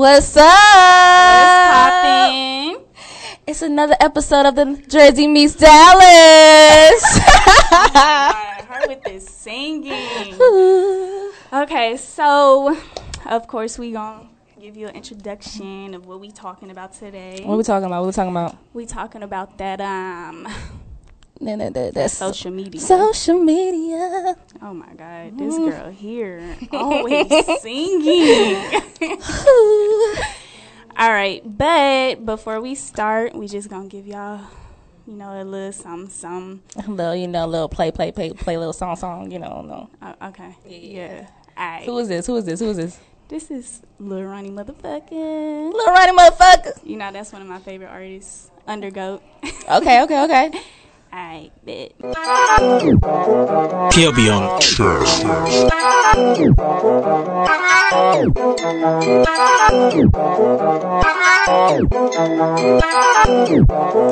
What's up? What's? It's another episode of the Jersey Meets Dallas. I heard with this singing. Okay, so of course we gonna give you an introduction of what we talking about today. what are we talking about? What are we talking about? We talking about that um That- that- that- That's social media. social media. oh my god, this girl here always singing. All right, but before we start, we just gonna give y'all, you know, a little some some. A little, you know, little play, play, play, play, little song, song. You know, no. Uh, okay, yeah. All right. Who is this? Who is this? Who is this? This is Lil Ronnie motherfucker. Little Ronnie motherfucker. You know that's one of my favorite artists, Undergoat. Okay, okay, okay. I bet. He'll be on the track.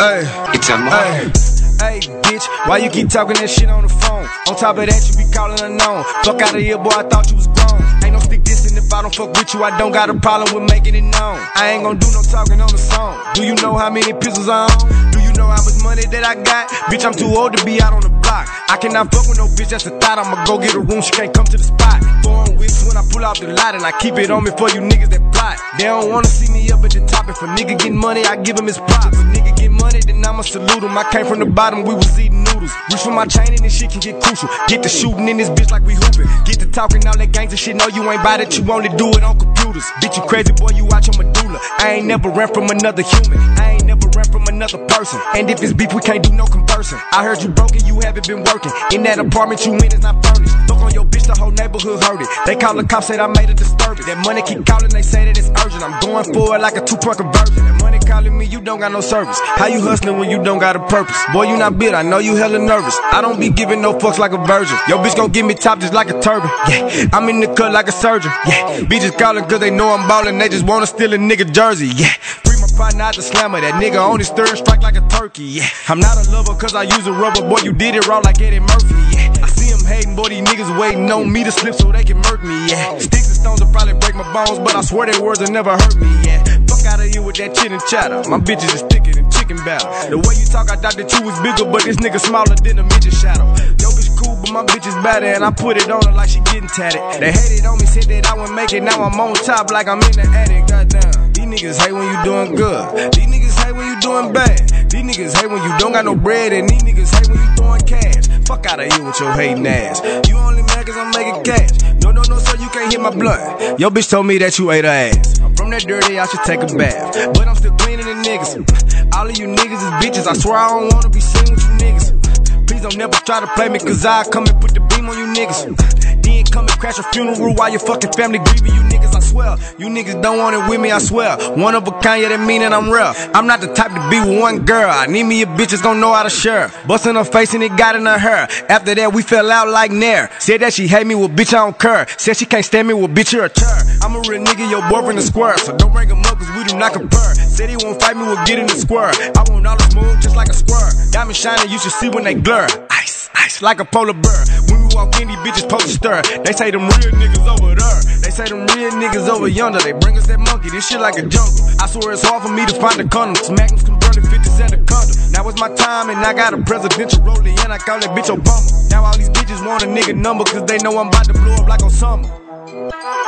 Hey, It's a hey, hey, bitch, why you keep talking that shit on the phone? On top of that, you be calling unknown. Fuck out of here, boy, I thought you was grown. Ain't no stick dissing if I don't fuck with you, I don't got a problem with making it known. I ain't gonna do no talking on the song. Do you know how many pistols I own? Know how much money that I got? Bitch, I'm too old to be out on the block. I cannot fuck with no bitch, that's a thought. I'ma go get a room, she can't come to the spot. Foreign whips when I pull out the lot, and I keep it on me for you niggas that plot. They don't wanna see me up at the top. If a nigga get money, I give him his props. If a nigga get money, then I'ma salute him. I came from the bottom, we was eating noodles. Reach for my chain and this shit can get crucial. Get to shooting in this bitch like we hooping. Get to talking all that gangster shit. No, you ain't buy that, you only do it on computers. Bitch, you crazy boy, you watch your medulla. I ain't never ran from another human. I ain't never ran from another person. And if it's beef, we can't do no conversing. I heard you broken, you haven't been working. In that apartment you in is not furnished. Fuck on your bitch, the whole neighborhood heard it. They call the cops, said I made a disturbance. That money keep calling, they say that it's urgent. I'm going for it like a two-point conversion. That money calling me, you don't got no service. How you hustling when you don't got a purpose? Boy, you not bit, I know you hella nervous. I don't be giving no fucks like a virgin. Yo, bitch gon' give me top just like a turban. Yeah, I'm in the cut like a surgeon. Yeah, bitches calling cause they know I'm ballin', they just wanna steal a nigga jersey. Yeah, free my partner out the slammer. That nigga on his third strike like a turkey. Yeah, I'm not a lover cause I use a rubber. Boy, you did it raw like Eddie Murphy. Yeah, I see him hating, boy, these niggas waiting on me to slip so they can murk me. Yeah, sticks and stones will probably break my bones, but I swear their words will never hurt me. Yeah, fuck out of here with that chin and chatter. My bitches is thicker than batter. The way you talk, I thought that you was bigger, but this nigga smaller than a midget shadow. Yo, bitch cool, but my bitch is better, and I put it on her like she getting tatted. They hated on me, said that I would make it. Now I'm on top like I'm in the attic. Goddamn, these niggas hate when you doing good. These niggas hate when you doing bad. These niggas hate when you don't got no bread, and these niggas hate when you throwing cash. Fuck out of here with your hating ass. You only mad cause I'm making cash. No, no, no, sir, you can't hit my blood. Yo, bitch told me that you ate her ass. I'm from that dirty, I should take a bath. But I'm still cleaner the niggas. All of you niggas is bitches. I swear I don't wanna be seen with you niggas. Please don't never try to play me, cause I come and put the beam on you niggas. Come and crash a funeral while your fucking family grieving you niggas, I swear. You niggas don't want it with me, I swear. One of a kind, yeah, that mean that I'm real. I'm not the type to be with one girl. I need me a bitch that's gonna know how to share. Bustin' her face and it got in her hair. After that, we fell out like Nair. Said that she hate me, well, bitch, I don't care. Said she can't stand me, well, bitch, you're a chair. I'm a real nigga, your boyfriend a square. So don't bring him up, cause we do not compare. Said he won't fight me, we'll get in the square. I want all the smooth, just like a square. Diamond shining, you should see when they glare. Ice, ice, like a polar bear. Bitches. They say them real niggas over there. They say them real niggas over yonder. They bring us that monkey, this shit like a jungle. I swear it's hard for me to find a condom. Smackings converted 50s at a condom. Now it's my time, and I got a presidential rollie, and I call that bitch Obama. Now all these bitches want a nigga number, cause they know I'm about to blow up like Osama.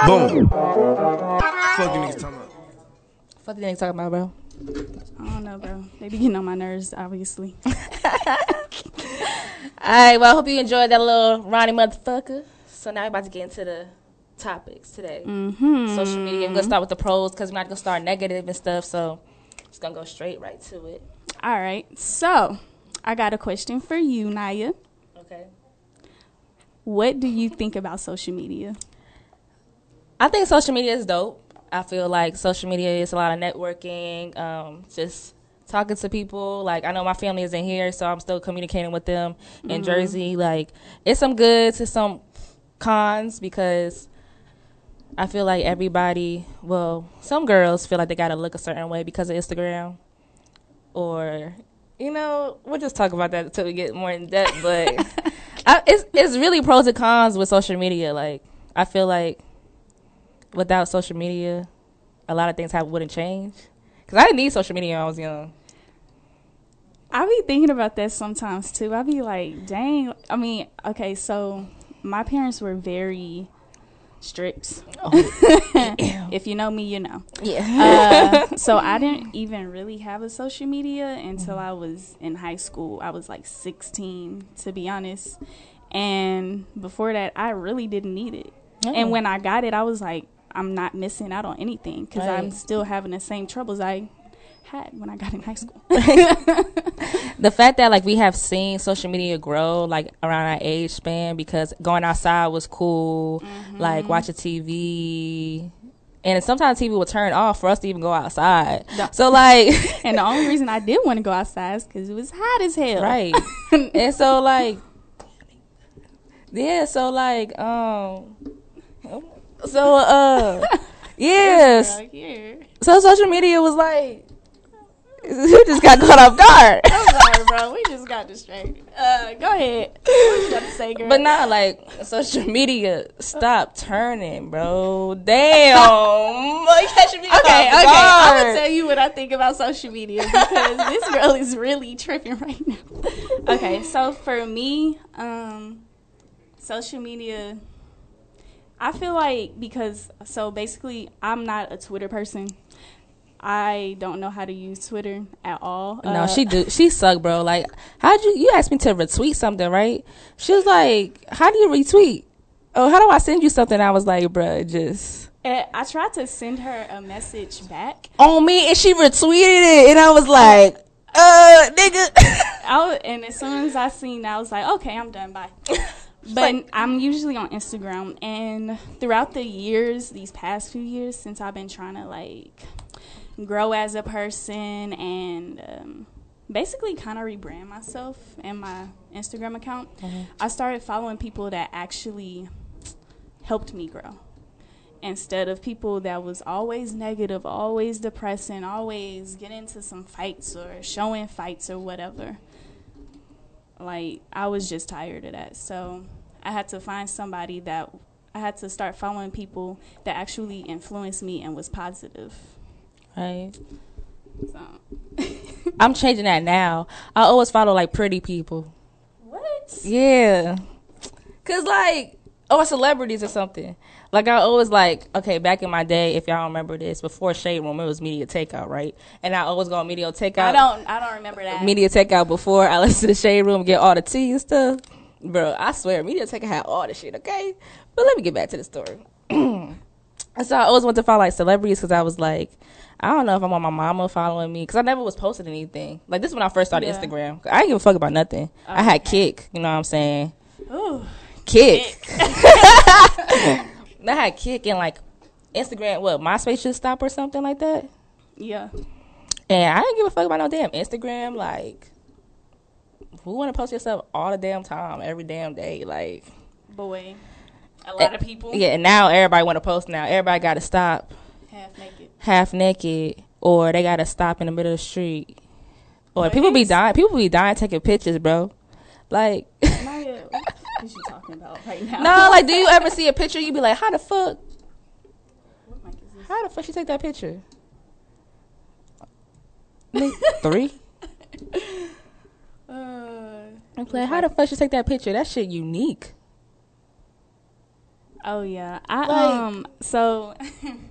Boom. Fuck you niggas talking about. Fuck the niggas talking about, bro. I don't know, bro. They be getting on my nerves, obviously. All right, well, I hope you enjoyed that little Ronnie motherfucker. So now we're about to get into the topics today. Mm-hmm. Social media. I'm gonna start with the pros because we're not gonna start negative and stuff. So just gonna go straight right to it. All right. So, I got a question for you, Naya. Okay. What do you think about social media? I think social media is dope. I feel like social media is a lot of networking, um, just talking to people. Like I know my family isn't here, so I'm still communicating with them in Jersey. Like it's some good to some cons because I feel like everybody, well, some girls feel like they gotta look a certain way because of Instagram, or you know, we'll just talk about that until we get more in depth. But I, it's it's really pros and cons with social media. Like I feel like without social media, a lot of things have wouldn't change. Cause I didn't need social media when I was young. I be thinking about that sometimes too. I be like, dang. I mean, okay, so my parents were very strict. if you know me, you know. Yeah. Uh, so I didn't even really have a social media until I was in high school. I was like 16, to be honest. And before that, I really didn't need it. Oh. And when I got it, I was like, I'm not missing out on anything because I'm still having the same troubles I had when I got in high school. the fact that like we have seen social media grow like around our age span because going outside was cool, like watching TV. And sometimes TV would turn off for us to even go outside. Yeah. So like and the only reason I did want to go outside is because it was hot as hell. right and so like yeah so like um so uh yes Girl, so social media was like we just got caught off guard I'm sorry, bro. We just got distracted. Uh, go ahead. What you got to say, girl? but now like social media stop turning bro damn like catching me Okay, okay. I'm gonna tell you what I think about social media because this girl is really tripping right now. Okay, so for me, um, social media, I feel like because so basically, I'm not a Twitter person. I don't know how to use Twitter at all. No, Uh, she do. She suck, bro. Like, how'd you? You asked me to retweet something, right? She was like, "How do you retweet? Oh, how do I send you something?" I was like, "Bruh, just eh, I tried to send her a message back. on me," and she retweeted it, and I was like, "Uh, nigga." I was, and as soon as I seen that, I was like, okay, I'm done. Bye. But I'm usually on Instagram, and throughout the years, these past few years, since I've been trying to like grow as a person and um, basically kind of rebrand myself and my Instagram account, I started following people that actually helped me grow instead of people that was always negative, always depressing, always get into some fights or showing fights or whatever. Like I was just tired of that. So I had to find somebody that I had to start following people that actually influenced me and was positive. right. So I'm changing that now. I always follow like pretty people. what? Yeah. Cause like, Oh, or celebrities or something. Like I always like, okay, back in my day, if y'all remember this, before Shade Room, it was Media Takeout, right? And I always go on Media Takeout. I don't I don't remember that. Media Takeout before I listen to the Shade Room, get all the tea and stuff. Bro, I swear, Media Takeout had all the shit, okay? But let me get back to the story. so I always wanted to follow like celebrities because I was like, I don't know if I want my mama following me because I never was posting anything. Like this is when I first started Yeah. Instagram. I didn't give a fuck about nothing. I oh, had Kik, you know what I'm saying? Ooh. Kik. I had Kik and like Instagram. What MySpace should stop or something like that. Yeah. And I didn't give a fuck about no damn Instagram. Like, who want to post yourself all the damn time, every damn day? Like, Boy. A eh, lot of people yeah. And now everybody want to post. Now everybody got to stop half naked. half naked, or they got to stop in the middle of the street, or people be dying. People be dying taking pictures, bro. Like, Maya, what is you talking about right now? no, like, do you ever see a picture? You'd be like, how the fuck? What mic is this? How the fuck she take that picture? Three. Uh, I'm like, how the fuck she take that picture? That shit unique. Oh yeah, I Like- um so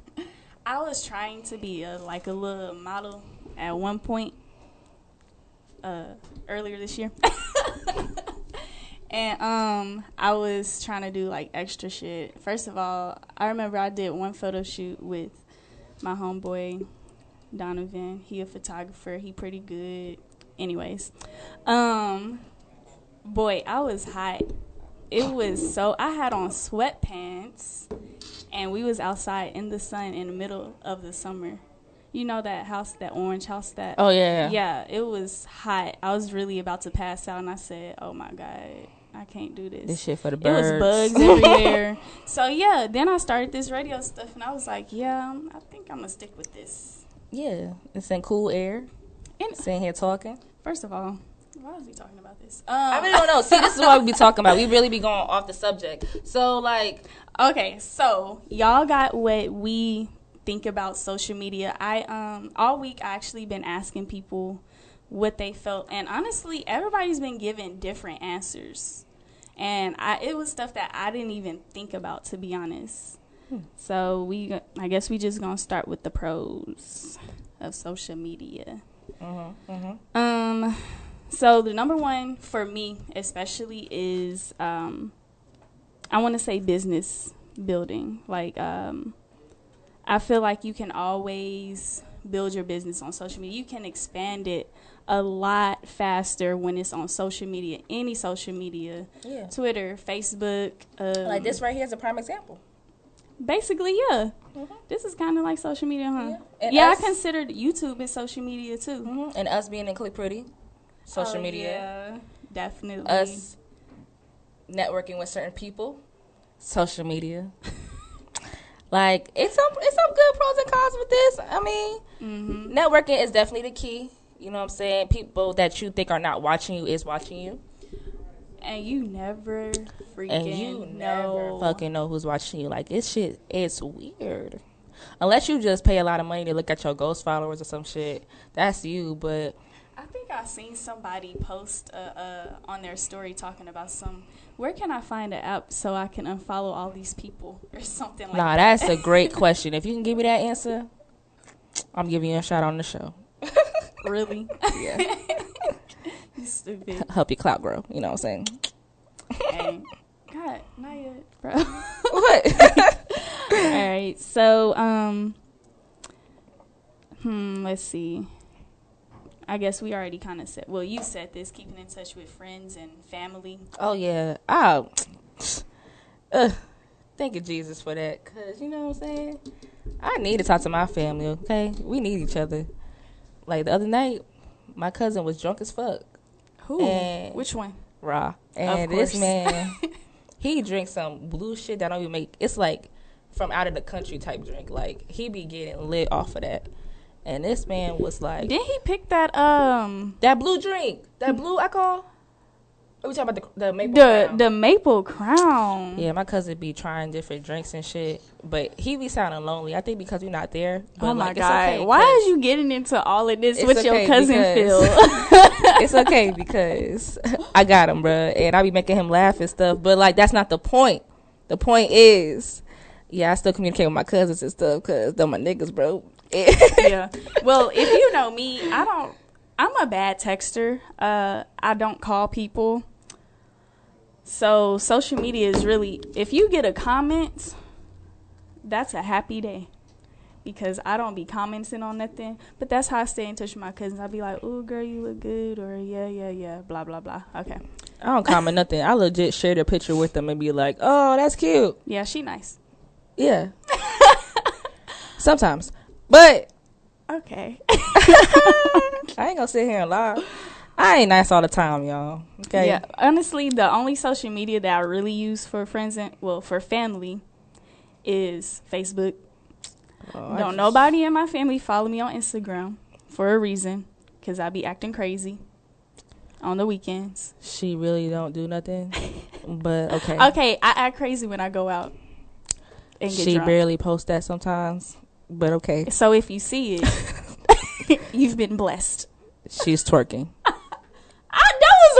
I was trying to be a like a little model at one point uh earlier this year. and um I was trying to do like extra shit. First of all, I remember I did one photo shoot with my homeboy Donovan. He a photographer. He pretty good. Anyways, um boy, I was hot it was so I had on sweatpants and we was outside in the sun in the middle of the summer. You know that house, that orange house that Oh yeah. Yeah, it was hot. I was really about to pass out and I said, "Oh my god, I can't do this." This shit for the birds. it was bugs everywhere. so yeah, then I started this radio stuff and I was like, "Yeah, I think I'm going to stick with this." Yeah, it's in cool air. And Sitting here talking. first of all, why is he talking about this? Um, I really don't know. See, this is what we be talking about. We really be going off the subject. So like, Okay, so y'all got what we think about social media. I um all week I actually been asking people what they felt, and honestly, everybody's been given different answers, and I it was stuff that I didn't even think about to be honest. So we, I guess we just gonna start with the pros of social media. Um, so the number one for me, especially, is um, I want to say business building. Like, um, I feel like you can always build your business on social media. You can expand it a lot faster when it's on social media, any social media, Yeah. Twitter, Facebook. Um, Like this right here is a prime example. Basically, yeah. This is kind of like social media, huh? Yeah. Yeah, And I us- considered YouTube as social media too. hmm And us being in Click Pretty, social Oh, media, yeah, definitely. us networking with certain people, social media. like it's some it's some good pros and cons with this. I mean, hmm networking is definitely the key. You know what I'm saying? People that you think are not watching you is watching you, And you never freaking and you know. never fucking know who's watching you. Like it's shit. It's weird. Unless you just pay a lot of money to look at your ghost followers or some shit, that's you. But I think I seen somebody post uh, uh, on their story talking about some. Where can I find an app so I can unfollow all these people or something like nah, that? that's a great question. If you can give me that answer, I'm giving you a shot on the show. Really Yeah. You stupid. Help your clout grow. You know what I'm saying? God, not yet, bro. What? All right. So, um, hmm, let's see. I guess we already kind of said. Well, you said this: keeping in touch with friends and family. oh yeah. Oh. Uh, thank you, Jesus, for that. Cause you know what I'm saying. I need to talk to my family. Okay, we need each other. Like the other night, my cousin was drunk as fuck. Who? And- Which one? raw. And this man, he drinks some blue shit that don't even make. It's like from out of the country type drink. Like he be getting lit off of that. And this man was like Did he pick that? Um, that blue drink, that blue alcohol. Are we talking about the the maple? the Crown? the maple crown. yeah, my cousin be trying different drinks and shit, but he be sounding lonely. I think because we're not there. But Oh my like, god! It's okay Why 'cause- is you getting into all of this It's with your cousin Phil? it's okay because I got him, bro, and I be making him laugh and stuff. But like, that's not the point. The point is, yeah, I still communicate with my cousins and stuff because they're my niggas, bro. yeah. Well, if you know me, I don't. I'm a bad texter. Uh, I don't call people. So social media is really. If you get a comment, that's a happy day. Because I don't be commenting on nothing, but that's how I stay in touch with my cousins. I'll be like, "Oh, girl, you look good," or "Yeah, yeah, yeah," blah blah blah. Okay, I don't comment nothing. I legit share the picture with them and be like, "Oh, that's cute." yeah, she nice. Yeah. Sometimes, but Okay, I ain't gonna sit here and lie. I ain't nice all the time, y'all. Okay. Yeah, honestly, the only social media that I really use for friends and well for family is Facebook. Oh, Don't nobody in my family follow me on Instagram for a reason, cause I be acting crazy on the weekends. She really don't do nothing. But okay. Okay, I act crazy when I go out and get She drunk. barely posts that sometimes. But okay. so if you see it, you've been blessed. She's twerking.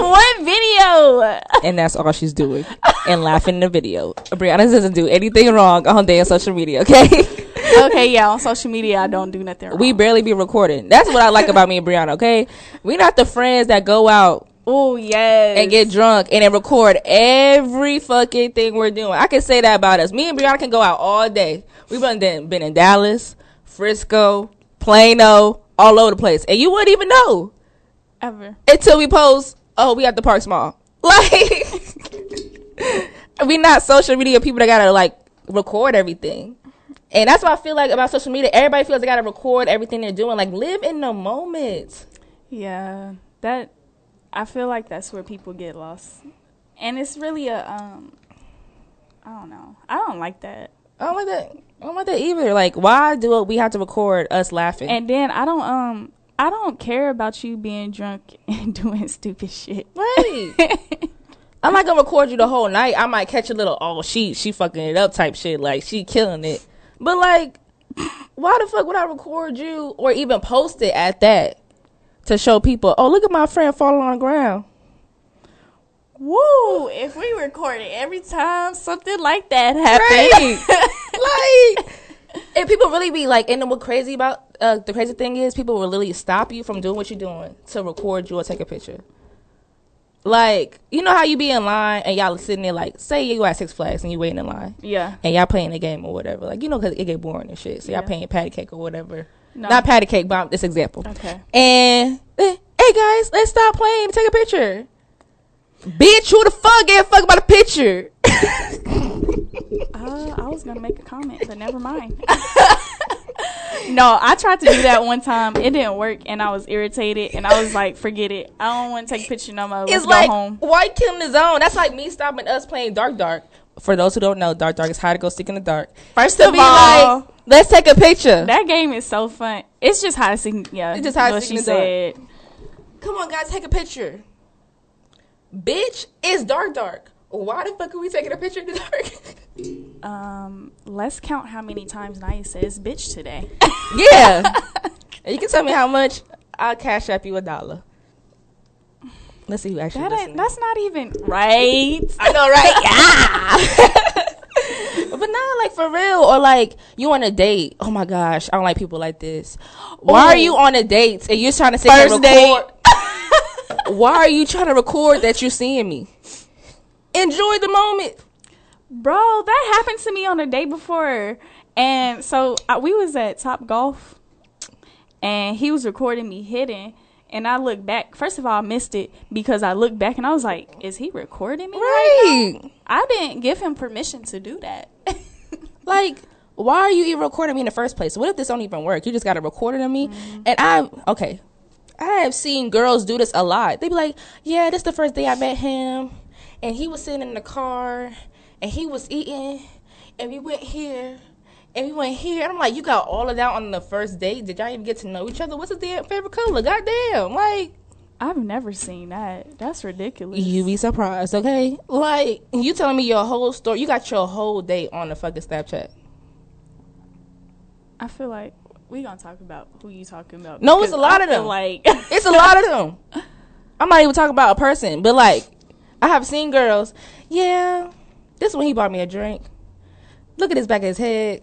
One video. and that's all she's doing and laughing in the video. Brianna doesn't do anything wrong on day on social media, okay? okay, yeah, on social media I don't do nothing. Wrong. we barely be recording. That's what I like about me and Brianna, okay? We not the friends that go out oh yes and get drunk and then record every fucking thing we're doing. I can say that about us. Me and Brianna can go out all day. We've been been in Dallas, Frisco, Plano, all over the place, and you wouldn't even know ever. until we post. Oh, we at the Park Mall. Like we not social media people that gotta like record everything. And that's what I feel like about social media. Everybody feels they gotta record everything they're doing. Like live in the moment. Yeah, that I feel like that's where people get lost, and it's really a um, I don't know. I don't like that. I don't like that. I don't like that either. Like, why do we have to record us laughing? And then I don't um, I don't care about you being drunk and doing stupid shit. right. I'm not gonna record you the whole night. I might catch a little, oh, she she fucking it up type shit. Like she killing it. But like, why the fuck would I record you or even post it at that to show people? Oh, look at my friend falling on the ground. Woo! If we recorded every time something like that happened, Right. like, and people really be like, and then what crazy about uh, the crazy thing is, people will literally stop you from doing what you're doing to record you or take a picture. Like, you know how you be in line and y'all sitting there, like, say you at Six Flags and you waiting in line yeah. and y'all playing a game or whatever. Like, you know, because it get boring and shit. So y'all Yeah. playing patty cake or whatever. No. Not patty cake, but this example. Okay. And eh, hey guys, let's stop playing and take a picture. Bitch, who the fuck gave a fuck about a picture? Uh, I was gonna make a comment, but never mind. no, I tried to do that one time. It didn't work, and I was irritated. And I was like, "Forget it. I don't want to take a picture no more. Let's it's go like home." why killing the zone? That's like me stopping us playing Dark Dark. For those who don't know, Dark Dark is how to go stick in the dark. First To of be all, like, let's take a picture. that game is so fun. It's just how to seek. Yeah, It's just how what she the dark. said. Come on, guys, take a picture. Bitch, it's Dark Dark. Why the fuck are we taking a picture in the dark? Um, let's count how many times Naya says "bitch" today. yeah. You can tell me how much. I'll cash up you a dollar. Let's see who actually That listening. that's not even right. I know, right? Yeah. but not like for real, or like you on a date. Oh my gosh, I don't like people like this. Why are you on a date and you're trying to there First record? Why are you trying to record that you're seeing me? Enjoy the moment. Bro, that happened to me on the day before. And so uh, we was at Top Golf and he was recording me hitting and I looked back. First of all, I missed it because I looked back and I was like, is he recording me? right now? Right. I didn't give him permission to do that. Like, why are you even recording me in the first place? What if this don't even work? You just got to record it of me. And I, okay, I have seen girls do this a lot. They be like, yeah, this the first day I met him. And he was sitting in the car and he was eating. And we went here. And we went here. And I'm like, you got all of that on the first date? Did y'all even get to know each other? What's his damn favorite color? Goddamn. Like, I've never seen that. That's ridiculous. you be surprised, okay? Like, you telling me your whole story. You got your whole date on the fucking Snapchat. I feel like we gonna talk about who you talking about. No, it's a lot I of them. Like It's a lot of them. I'm not even talking about a person, but like I have seen girls. Yeah, this one he bought me a drink. Look at his back of his head.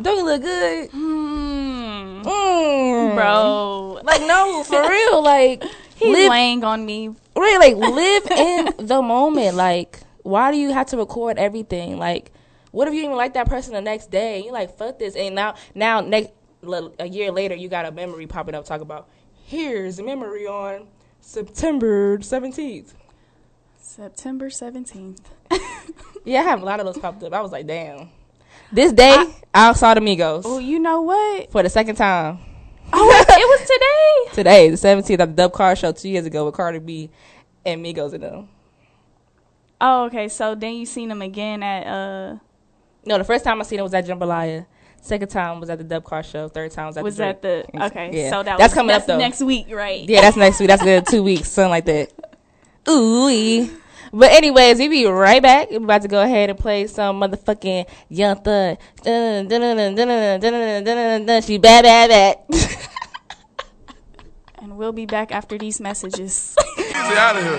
Don't you look good, Hmm. mm. bro. Like no, for real. Like He's live, laying on me. really, like live in the moment. Like, why do you have to record everything? Like, what if you even like that person the next day? You're like fuck this, and now, now next a year later, you got a memory popping up. Talk about here's a memory on September seventeenth. September seventeenth. Yeah, I have a lot of those popped up. I was like, damn. This day, I, saw the Migos Oh, you know what? for the second time. Oh, it was today. Today, the seventeenth, at the Dub Car Show two years ago with Cardi B and Migos and them. Oh, okay. So then you seen them again at uh No, the first time I seen it was at Jambalaya. Second time was at the Dub Car Show. Third time was at was the that the Drake. okay? Yeah. So that that's was, coming that's up though. next week, right? Yeah, that's next week. That's good. Two weeks, something like that. Ooh. But anyways, we be right back. We're about to go ahead and play some motherfucking Young Thug. She bad, bad, bad. and we'll be back after these messages. Get out of here.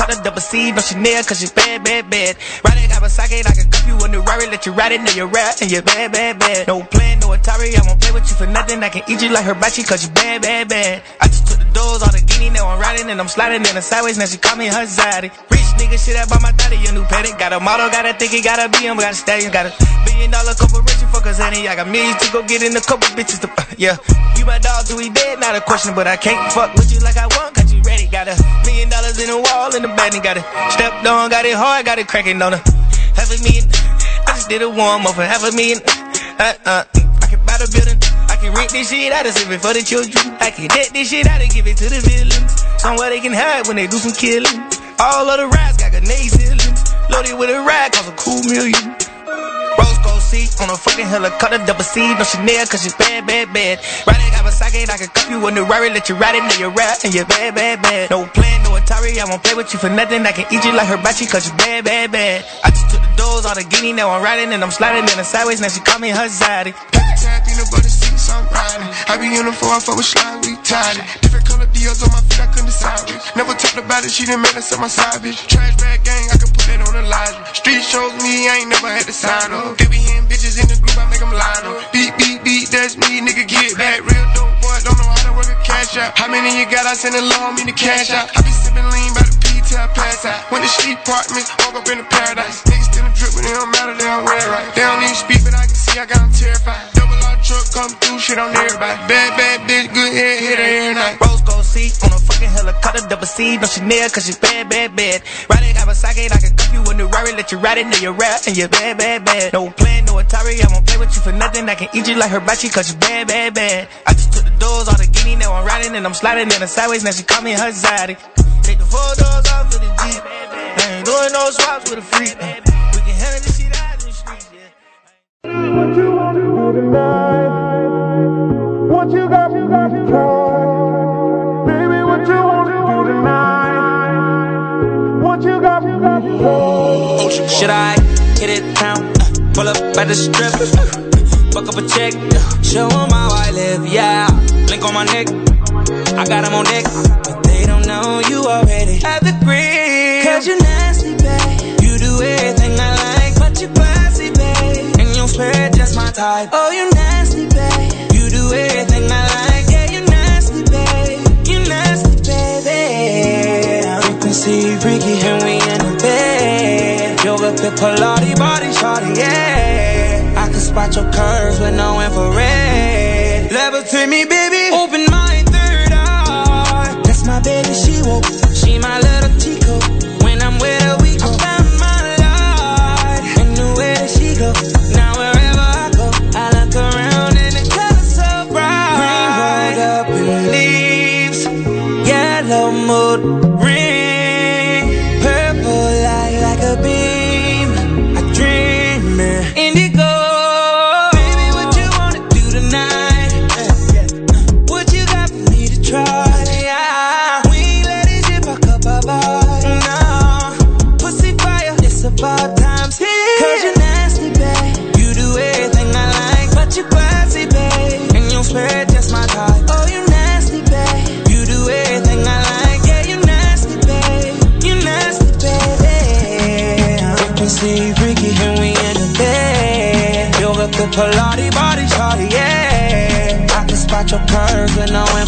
Fucking helicopter, double C, no Chanel, cause she's bad, bad, bad. Riding Kawasaki, I can cuff you in the Rari, let you ride it, know you're rap, and you're bad, bad, bad. No plan, no Atari, I won't play with you for nothing, I can eat you like hibachi, cause you bad, bad, bad. I just took the doors, all the guinea, now I'm riding, and I'm sliding in the sideways, now she call me her zaddy. Rich nigga, shit, I bought my daddy a new paddock, got a model, got a thinking, got a BM, got a stallion, got a billion dollar corporation, fuck us, honey, I got millions to go get in a couple bitches to, yeah. You my dog till we dead, not a question, but I can't fuck with you like I want, cause you ready. Got a million dollars in the wall in the bed and got it stepped on, got it hard, got it cracking on a half a million. I just did a warm up for half a million. Uh, uh, I can buy the building, I can rent this shit out and save it for the children. I can debt this shit out and give it to the villains. Somewhere they can hide when they do some killing. All of the rides got grenade ceilings. Loaded with a ride, cost a cool million. Rose gold seat on a fucking helicopter, double C, no Chanel, cause she's bad, bad, bad. Riding a Kawasaki, I can cuff you with the Rari, let you ride it, in your rap, and you're bad, bad, bad. No plan, no Atari, I won't play with you for nothing, I can eat you like hibachi, cause you bad, bad, bad. I just took the doors, all the guinea, now I'm riding, and I'm sliding in the sideways, now she call me her zaddy. Tap butter seats, I'm riding. I be on the floor, I fuck with slime, we tied it. Different color deals on my feet, I couldn't decide which. Never talked about it, she made us so my bitch. Trash bag gang, I can line. Street shows me, I ain't never had to sign up. They bitches in the group, I make them line up. Beat, beat, beat, that's me, nigga, get back. Real dope boy, don't know how to work a cash out. How many you got? I send a low, me the cash out. I be sipping lean by the P till I pass out. Went to sleep apartments, woke up in the paradise. Niggas still a drip, but it don't matter, they don't wear right. They don't even speak, but I can see I got them terrified. Double R truck come through, shit on everybody. Bad, bad bitch, good head, hit her every night. Rose gold seat on a fucking helicopter, double C, no Chanel, cause she's bad, bad, bad. Riding Kawasaki, I can cuff you with the Rari, let you ride it, know your rap, and you're bad, bad, bad. No plan, no Atari, I won't play with you for nothing, I can eat you like hibachi, cause you bad, bad, bad. I just took the doors, all the guinea, now I'm riding, and I'm sliding in the sideways, now she call me her zaddy. Take the four doors off of the Jeep, I ain't doing no swaps with a freak. Should I hit it town? Uh, pull up at the strip. Fuck up a check. Show 'em how I live, yeah. Blink on my neck. I got 'em on deck. But they don't know you already have the grip. Cause you nasty, babe. You do everything I like, but you're classy, babe. And your spirit just my type. Oh, you nasty, babe. You do everything I like, yeah, you nasty, babe. You nasty, baby. Frequency freaky, and we in the bed. Yoga, fit, Pilates, body, shawty, yeah. I can spot your curves with no infrared. Levitate me, baby. Open my third eye. That's my baby, she woke. Mood ring. Purple light like a beam. Curves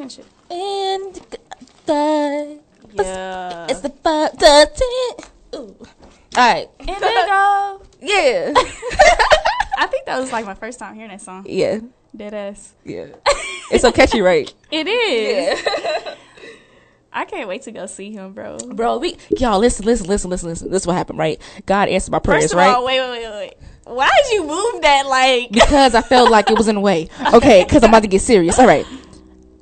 Go finish it. And the Yeah. it's the five the ten. Ooh. All right. Indigo. Yeah. I think that was like my first time hearing that song. yeah. Dead ass. Yeah. It's so catchy, right? It is. I can't wait to go see him, bro. Bro, we y'all listen, listen, listen, listen, listen. This is what happened, right? God answered my prayers, First of right? all, wait, wait, wait, wait. Why did you move that like? because I felt like it was in the way. Okay, because I'm about to get serious. All right.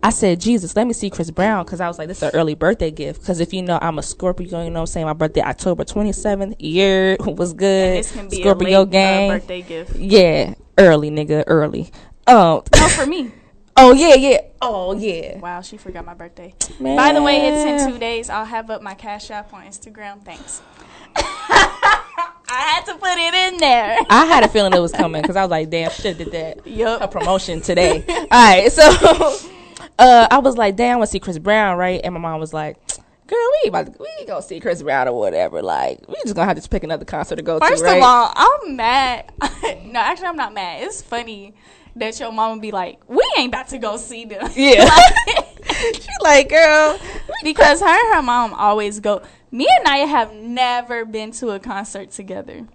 I said, Jesus, let me see Chris Brown because I was like, this is an early birthday gift. Because if you know, I'm a Scorpio, you know what I'm saying? My birthday, October 27th. Year was good. This can be Scorpio a late, gang. Uh, birthday gift. Yeah, early, nigga, early. Oh, No, for me. oh yeah, yeah. Oh yeah. Wow, she forgot my birthday. Man. By the way, it's in two days. I'll have up my cash app on Instagram. Thanks. I had to put it in there. I had a feeling it was coming because I was like, damn, should did that. Yep. A promotion today. All right, so uh, I was like, damn, I want to see Chris Brown, right? And my mom was like, girl, we about to, we gonna see Chris Brown or whatever. Like, we just gonna have to pick another concert to go First to, right? of all, I'm mad. no, actually, I'm not mad. It's funny that your mama be like, "We ain't about to go see them." Yeah. she like, girl, because her and her mom always go. Me and Naya have never been to a concert together.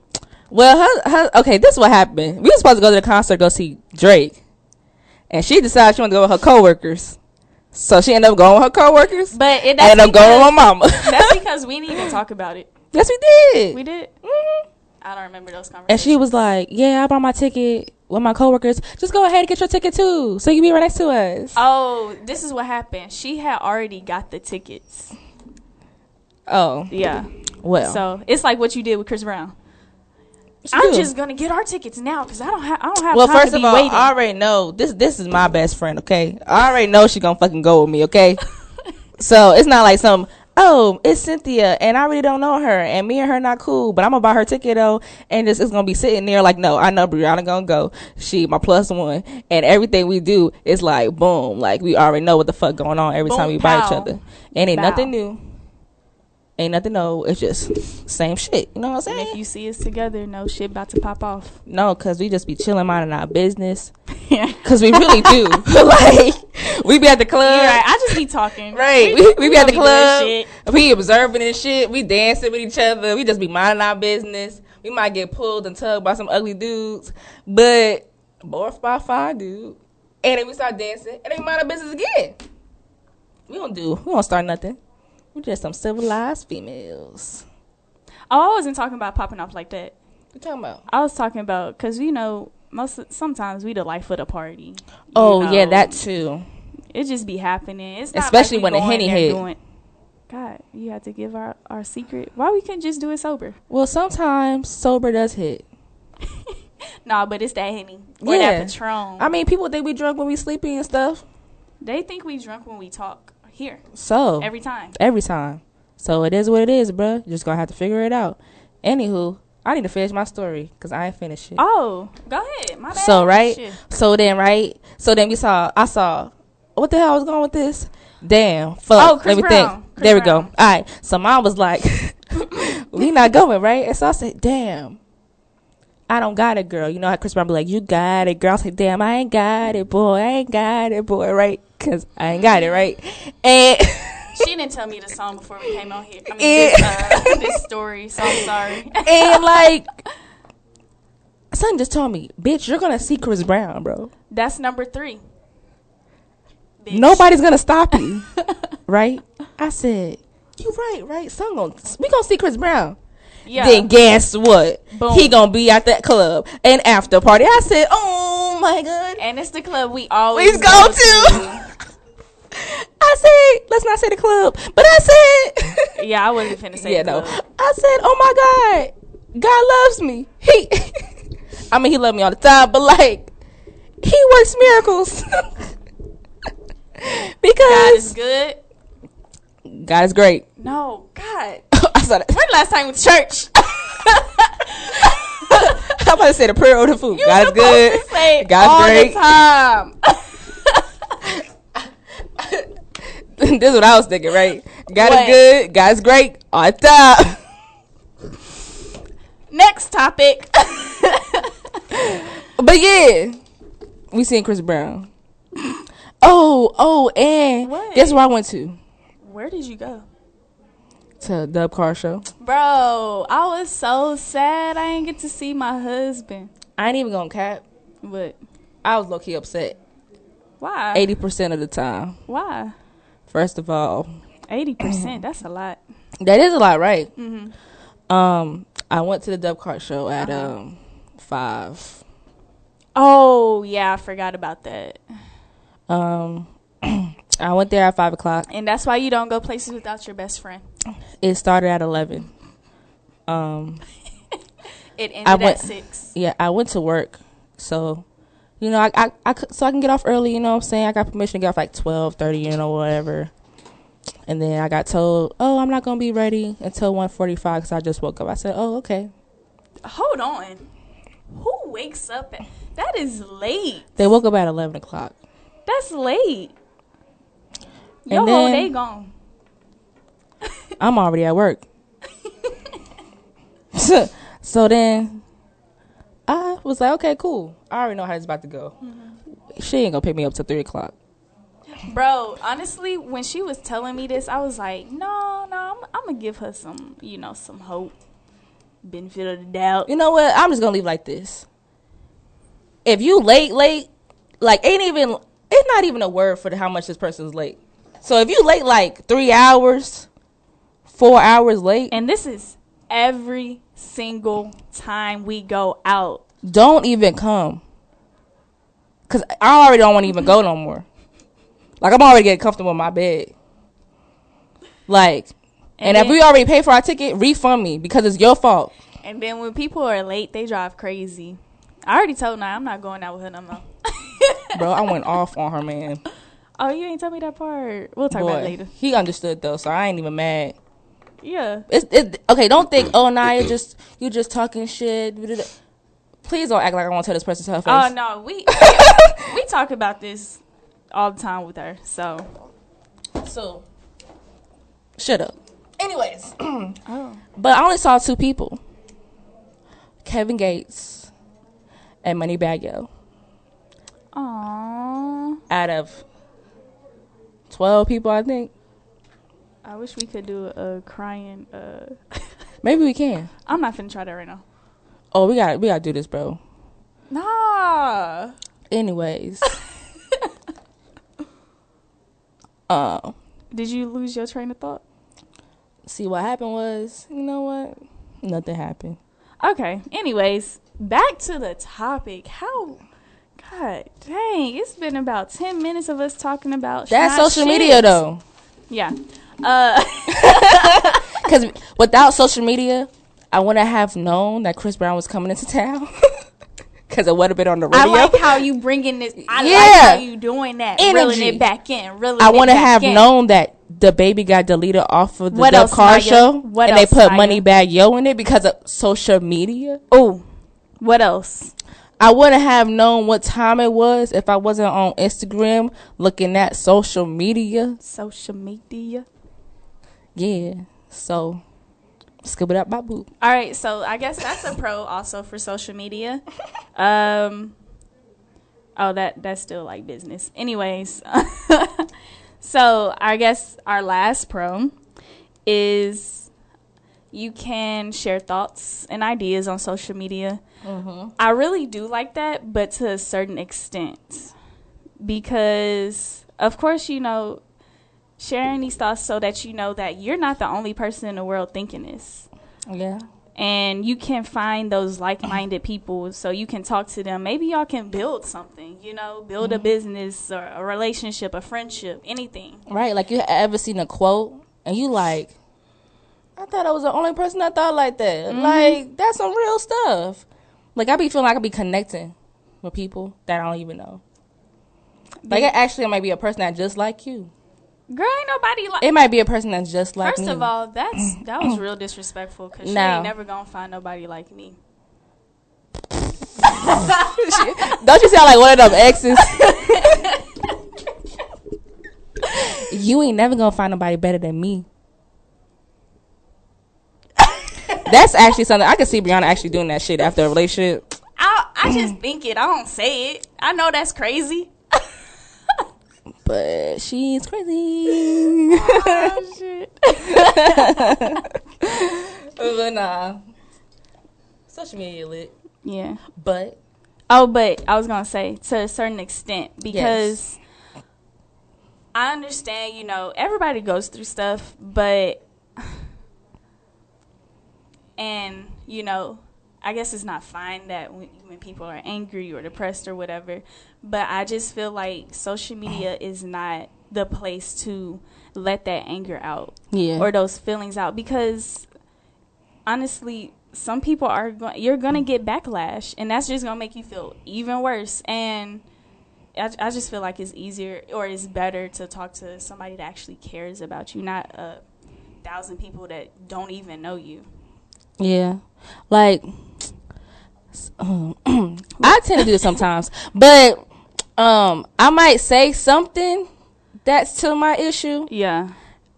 Well, her, her, okay, this is what happened. We were supposed to go to the concert, go see Drake, and she decided she wanted to go with her coworkers. So she ended up going with her coworkers. But it ended up going with my mama. that's because we didn't even talk about it. yes, we did. We did. Mhm. I don't remember those conversations. And she was like, "Yeah, I bought my ticket with my coworkers. Just go ahead and get your ticket too, so you can be right next to us." Oh, this is what happened. She had already got the tickets. Oh, Yeah. well. So it's like what you did with Chris Brown. I'm do. just gonna get our tickets now because I don't have I don't have well, first of all, waiting. I already know this. This is my best friend. Okay, I already know she gonna fucking go with me. Okay, so it's not like some. Oh, it's Cynthia, and I really don't know her, and me and her not cool. But I'm gonna buy her ticket though, and just it's gonna be sitting there like, no, I know Brianna gonna go. She my plus one, and everything we do is like boom, like we already know what the fuck going on every Boom, time we buy each other, and ain't Bow. nothing new, ain't nothing no. It's just same shit. You know what I'm and saying? if you see us together, no shit about to pop off. no, cause we just be chilling, minding our business. yeah. Cause we really do. like we be at the club, You're right. I just be talking. right? We, we, be at the club. We observing and shit. We dancing with each other. We just be minding our business. We might get pulled and tugged by some ugly dudes, but bored by five dude. And then we start dancing, and then we mind our business again. We don't do. We don't start nothing. We just some civilized females. Oh, I wasn't talking about popping off like that. What you talking about? I was talking about because you know most sometimes we the life of the party. Oh yeah, that too. it just be happening. It's not Especially like when the Henny hit. doing- God, you had to give our our secret. Why we couldn't just do it sober? Well, sometimes sober does hit. Nah, but it's that henny or Yeah. that patron. I mean, people think we drunk when we sleepy and stuff. they think we drunk when we talk here So every time. every time. So it is what it is, bruh. Just gonna have to figure it out. Anywho, I need to finish my story because I ain't finished it. Oh, go ahead. My bad. so right, Shit. so then right, so then we saw. I saw. What the hell I was going with this? Damn, fuck. Oh, Chris Let me Brown. think. Chris there we Brown. go. All right. So mom was like, "We not going, right?" And so I said, "Damn." I don't got it, girl. You know how Chris Brown be like, "You got it, girl." I like, "Damn, I ain't got it, boy. I ain't got it, boy." Right? Cause I ain't got it, right? And She didn't tell me the song before we came on here. I mean, this, uh, this story. So I'm sorry. and like son just told me bitch you're gonna see chris brown bro That's number three. Bitch. nobody's gonna stop you right i said you right right son gonna we gonna see chris brown Yeah. then guess what Boom. he gonna be at that club and after party i said oh my god and it's the club we always Please go to. i said let's not say the club but i said Yeah, I wasn't finna say yeah no club. i said oh my god god loves me he i mean he loved me all the time but like he works miracles because God is good. god is great No, God. I saw that When the last time we went church? i'm about to say the prayer over the food You god is supposed good to say God's all great. the time. this is what i was thinking right god What? is good god's great all the time Next topic. But yeah, we seen Chris Brown. Oh, oh, and What? guess where I went to? Where did you go? To Dub Car Show. Bro, I was so sad I didn't get to see my husband. I ain't even gonna cap. But I was low key upset. why? Eighty percent of the time. Why? First of all, Eighty percent. That's a lot. that is a lot, right? hmm Um, I went to the Dub Car Show at Uh-huh. um five. Oh yeah, I forgot about that. Um, I went there at five o'clock. And that's why you don't go places without your best friend. It started at eleven. Um, It ended I went- at six. yeah, I went to work, so you know, I, I, I so I can get off early. You know, what I'm saying I got permission to get off like twelve thirty, you know, whatever. And then I got told, "Oh, I'm not gonna be ready until one forty five because I just woke up." I said, "Oh, okay." Hold on. Who wakes up at that is late. They woke up at eleven o'clock. That's late. Your And whole day gone. I'm already at work. so then I was like, okay, cool. I already know how it's about to go. Mm-hmm. She ain't gonna pick me up till three o'clock. Bro, honestly, when she was telling me this, I was like, no, no, I'm, I'm gonna give her some, you know, some hope, benefit of the doubt. You know what? I'm just gonna leave like this. If you late, late, like ain't even it's not even a word for the, how much this person's late. So if you late like three hours, four hours late, And this is every single time we go out. don't even come. Cause I already don't want to even go no more. Like I'm already getting comfortable in my bed. Like, and, And if we already paid for our ticket, refund me because it's your fault. And then when people are late, they drive crazy. I already told her I'm not going out with her no more. Bro, I went off on her, man. Oh, you ain't tell me that part. We'll talk about it later. he understood though, so I ain't even mad. Yeah. It's it, okay. Don't think, oh, nah, you just you just talking shit. Please don't act like I want to tell this person to her oh, face. Oh no, we we talk about this all the time with her. So So, shut up. Anyways, oh. but I only saw two people: Kevin Gates and Moneybagg Yo. Aww. Out of twelve people, I think I wish we could do a crying uh maybe we can. I'm not finna try that right now. Oh, we got we got to do this, bro. Nah. Anyways, uh, Did you lose your train of thought? see what happened was, you know what? Nothing happened. Okay. Anyways, back to the topic. How God dang, it's been about ten minutes of us talking about That's not social shit. media, though. Yeah. Uh Because without social media, I wouldn't have known that Chris Brown was coming into town. Because it would have been on the radio. I like how you bringing this. I Yeah. like how you doing that. Reeling it back in. Reeling I want to have in. known that the baby got deleted off of the What else, Car Naya? show, What and they put Naya? Moneybagg Yo in it because of social media. Oh, what else? I wouldn't have known what time it was if I wasn't on Instagram looking at social media. Social media. Yeah, so skip it up my boo. All right, so I guess that's a pro also for social media. Um, oh, that that's still like business. Anyways, so I guess our last pro is you can share thoughts and ideas on social media. Mm-hmm. I really do like that, but to a certain extent, because of course you know sharing these thoughts so that you know that you're not the only person in the world thinking this. Yeah, and you can find those like-minded people so you can talk to them. Maybe y'all can build something you know build a mm-hmm. business or a relationship a friendship anything. Right. Like you ever seen a quote and you like, I thought I was the only person that thought like that. Mm-hmm. Like that's some real stuff. Like I be feeling like I be connecting with people that I don't even know. Like it actually might be a person that just like you. girl ain't nobody like It might be a person that's just like first me. of all that's that was real disrespectful because she ain't never gonna find nobody like me Don't you sound like one of them exes? you ain't never gonna find nobody better than me. That's actually something I can see Brianna actually doing that shit after a relationship. I, I just think it i don't say it i know that's crazy But she's crazy. oh, shit. but nah. Social media lit. yeah But Oh, but I was gonna say to a certain extent because I understand, you know, everybody goes through stuff, but and you know, I guess it's not fine that when, when people are angry or depressed or whatever, but I just feel like social media is not the place to let that anger out Yeah. or those feelings out because honestly some people are going you're going to get backlash and that's just going to make you feel even worse and I, I just feel like it's easier or it's better to talk to somebody that actually cares about you not a thousand people that don't even know you Yeah. Like um, I tend to do this sometimes. But um I might say something that's to my issue, yeah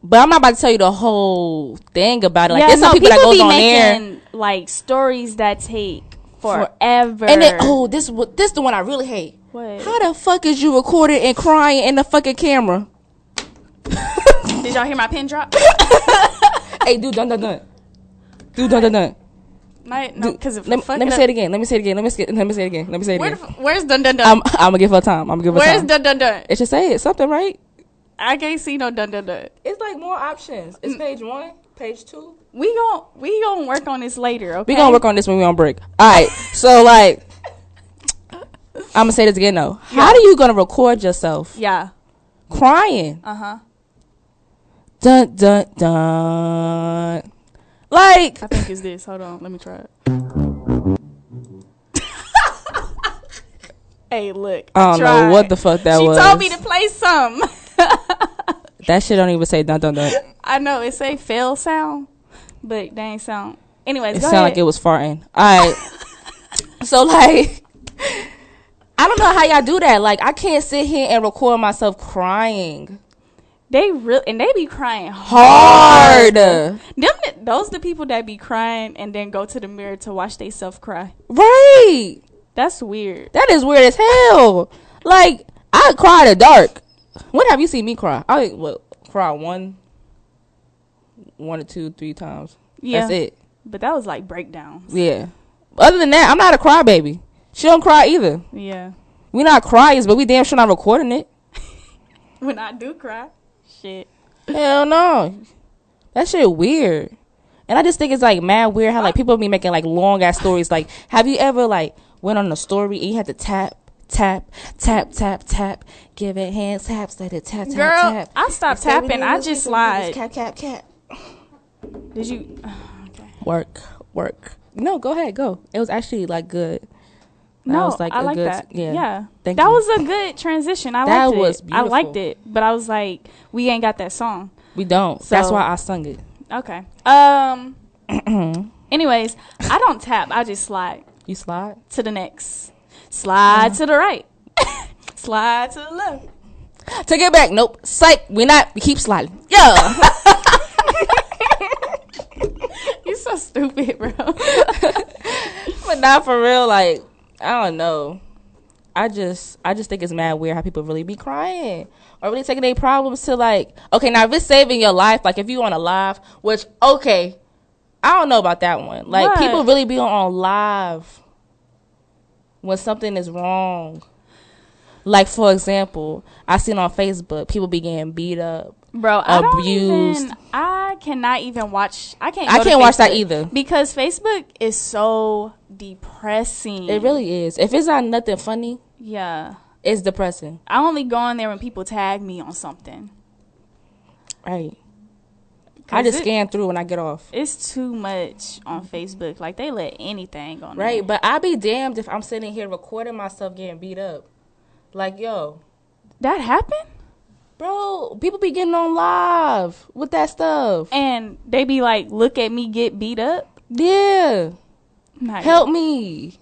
but I'm not about to tell you the whole thing about it. Like yeah, there's some no, people, that goes be on there like stories that take forever and then oh this this the one I really hate. What? How the fuck is you recording and crying in the fucking camera? did y'all hear my pin drop hey, dude, dun dun dun. Dude, dun dun dun. my, no because Let, me- let me say it again. Let me say it again. Let me say, let me say it again. Let me say it Where again. f- where's dun dun dun I'm, I'm gonna give her time. I'm gonna give her where's time. dun dun dun It should say it. Something, right? I can't see no dun dun dun. It's like more options. Mm. It's page one, page two. We gon' we gonna work on this later. Okay. We gonna work on this when we on break. All right. So like, I'm gonna say this again though. How do you gonna record yourself Yeah. crying? Uh huh. Dun dun dun. Like, I think it's this. Hold on. Let me try it. hey, look. I don't know what the fuck that she was. She told me to play some. that shit don't even say dun dun dun. I know it say fail sound, but they ain't sound. Anyways, It go sounded ahead. like it was farting. All right. so like, I don't know how y'all do that. Like, I can't sit here and record myself crying they real and they be crying hard. hard. Them, those the people that be crying and then go to the mirror to watch they self cry. Right. That's weird. That is weird as hell. Like, I cry in the dark. When have you seen me cry? I what, cry one, one or two, three times. Yeah, That's it. but that was like breakdowns. Yeah. Other than that, I'm not a crybaby. She don't cry either. Yeah. We not criers, but we damn sure not recording it. When I do cry, shit. Hell no. That shit weird. And I just think it's like mad weird how like people be making like long ass stories. Like, have you ever like went on a story and you had to tap, tap, tap, tap, tap, give it hand taps, let it tap, tap, Girl, tap. I stopped tapping. I just we do this, slide. Cap, cap, cap. Did you? okay. Work, work. No, go ahead, go. It was actually like good. That No, was, like, I a like good- that. yeah. Yeah, that you. was a good transition. I That liked was it. I liked it, but I was like, we ain't got that song. We don't. That's why I sung it. Okay. Um. anyways, I don't tap. I just slide You slide? to the next. Slide to the right. slide to the left. Take it back. Nope. Psych. We not. We keep sliding. Yeah. You so stupid, bro. but not for real. Like I don't know. I just I just think it's mad weird how people really be crying or really taking their problems to like. Okay, now if it's saving your life, like if you on a live, which okay, I don't know about that one. Like What? people really be on live when something is wrong. Like for example, I seen on Facebook people be getting beat up. Bro, I don't even. I cannot even watch. I can't. I can't watch that either. because Facebook is so depressing. It really is. If it's not nothing funny, Yeah, it's depressing. I only go on there when people tag me on something. Right. I just it- scan through when I get off. It's too much on Facebook. Like they let anything on. Right, there. but I'd be damned if I'm sitting here recording myself getting beat up. Like, yo, that happened, bro, people be getting on live with that stuff. and they be like, "Look at me get beat up." Yeah, Not help me.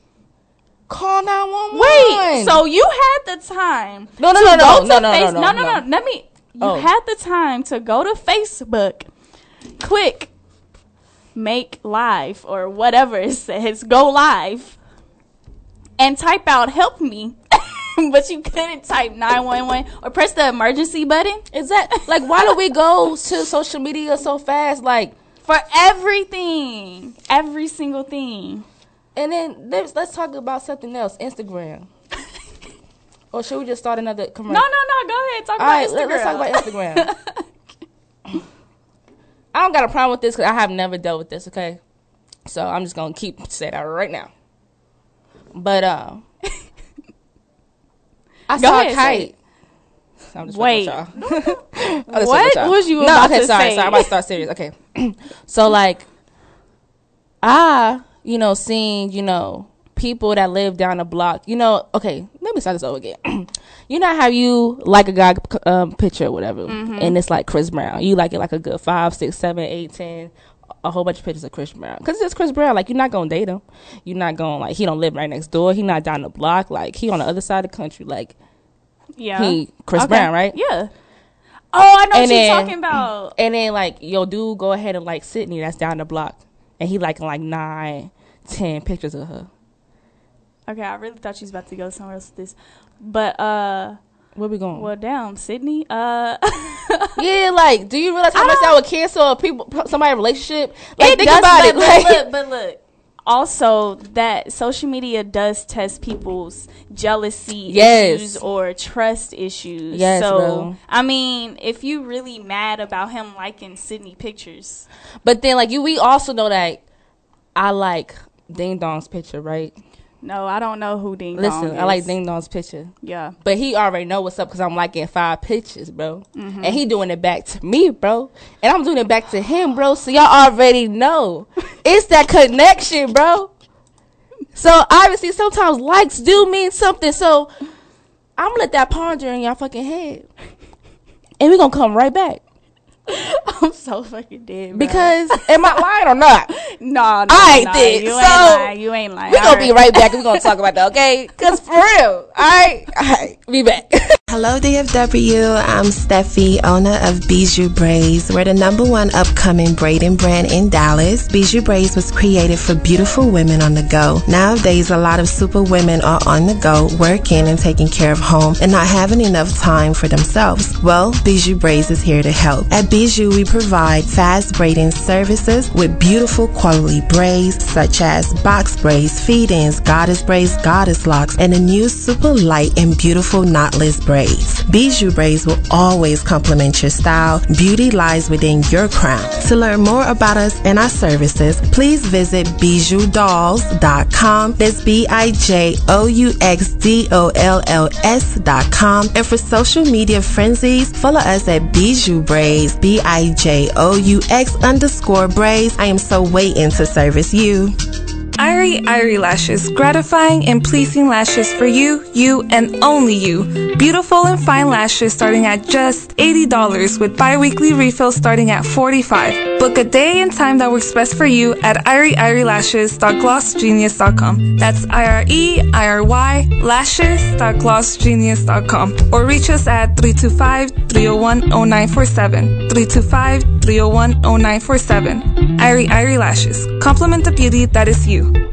Call 911. Wait, so you had the time? No, no, no, no, no, no, no, Face- no, no, no, no. no. Let me. You Oh. had the time to go to Facebook, quick, make live or whatever it says, go live, and type out "help me," but you couldn't type nine one one or press the emergency button is that like why do we go to social media so fast? Like, for everything, every single thing. and then let's let's talk about something else. Instagram. or should we just start another No, commercial? no, no. no. Go ahead. Talk All about right, Instagram. let, us talk about Instagram. I don't got a problem with this because I have never dealt with this. Okay, so I'm just gonna keep say that right now. But uh, I Go saw ahead, a kite. I'm just Wait. fucking y'all. I'm just What with y'all. was you no, about okay, to sorry, say? sorry. I'm about to start serious. Okay. so like, I, you know, seeing, you know, people that live down the block. You know, okay. Let me start this over again. you know how you like a guy um, picture or whatever, Mm-hmm. and it's like Chris Brown. You like it like a good five, six, seven, eight, ten. A whole bunch of pictures of Chris Brown because it's Chris Brown. Like you're not gonna date him. You're not gonna like he don't live right next door. He not down the block. Like he on the other side of the country. Like Yeah. he Chris Okay. Brown, right? Yeah. Oh, I know And what you're talking about. And then like yo dude go ahead and like Sydney that's down the block, and he liking like nine, ten pictures of her. Okay, I really thought she was about to go somewhere else with this. But uh Where we going? well damn, Sydney. Uh Yeah, like do you realize how I much that would cancel people somebody's relationship? Like think does, about but, it. But Like, look, but look. Also, that social media does test people's jealousy Yes. issues or trust issues. Yes, so bro. I mean, if you really mad about him liking Sydney pictures, but then like you, we also know that I like Ding Dong's picture, right? No, I don't know who Ding Listen, Dong Listen, I like. Ding Dong's picture. Yeah. But he already know what's up because I'm liking five pictures, bro. Mm-hmm. And he doing it back to me, bro. And I'm doing it back to him, bro. So y'all already know. it's that connection, bro. So obviously sometimes likes do mean something. So I'm gonna let that ponder in y'all fucking head. And we gonna come right back. I'm so fucking dead. bro. Because am I lying or not? no, no, I no, did. You So, ain't lying. You ain't lying. We're gonna be right back and we gonna talk about that, okay? Cause for real. Alright, alright, be back. Hello, DFW. I'm Steffi, owner of Bijoux Braids. We're the number one upcoming braiding brand in Dallas. Bijoux Braids was created for beautiful women on the go. Nowadays, a lot of super women are on the go, working and taking care of home and not having enough time for themselves. Well, Bijoux Braids is here to help. At Bijoux, we provide fast braiding services with beautiful quality braids such as box braids, feed-ins, goddess braids, goddess locks, and a new super light and beautiful knotless braids. Bijoux braids will always complement your style. Beauty lies within your crown. To learn more about us and our services, please visit bijouxdolls.com. That's B-I-J-O-U-X-D-O-L-L-S dot com. And for social media frenzies, follow us at Bijoux Braids, B-I-J-O-U-X underscore braids. I am so waiting to service you. Irie Irie Lashes, gratifying and pleasing lashes for you, you, and only you. Beautiful and fine lashes starting at just $80 with bi-weekly refills starting at 45. Book a day and time that works best for you at irieirielashes.glossgenius.com. That's I-R-E-I-R-Y lashes.glossgenius.com or reach us at 325-301-0947. 325-301-0947. Irie Irie Lashes. Complement the beauty that is you.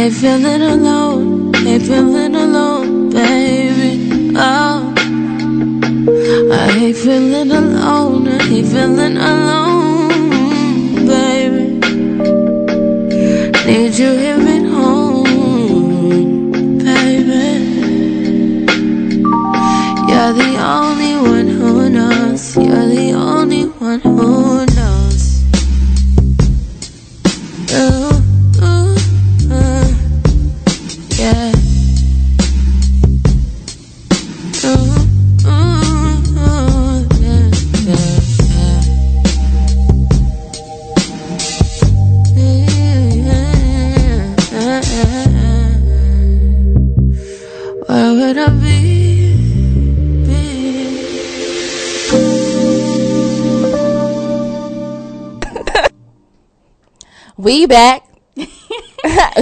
Hate feeling alone, I hate feeling alone, baby. Oh, I hate feeling alone, I hate feeling alone, baby. Need you here at home, baby. You're the only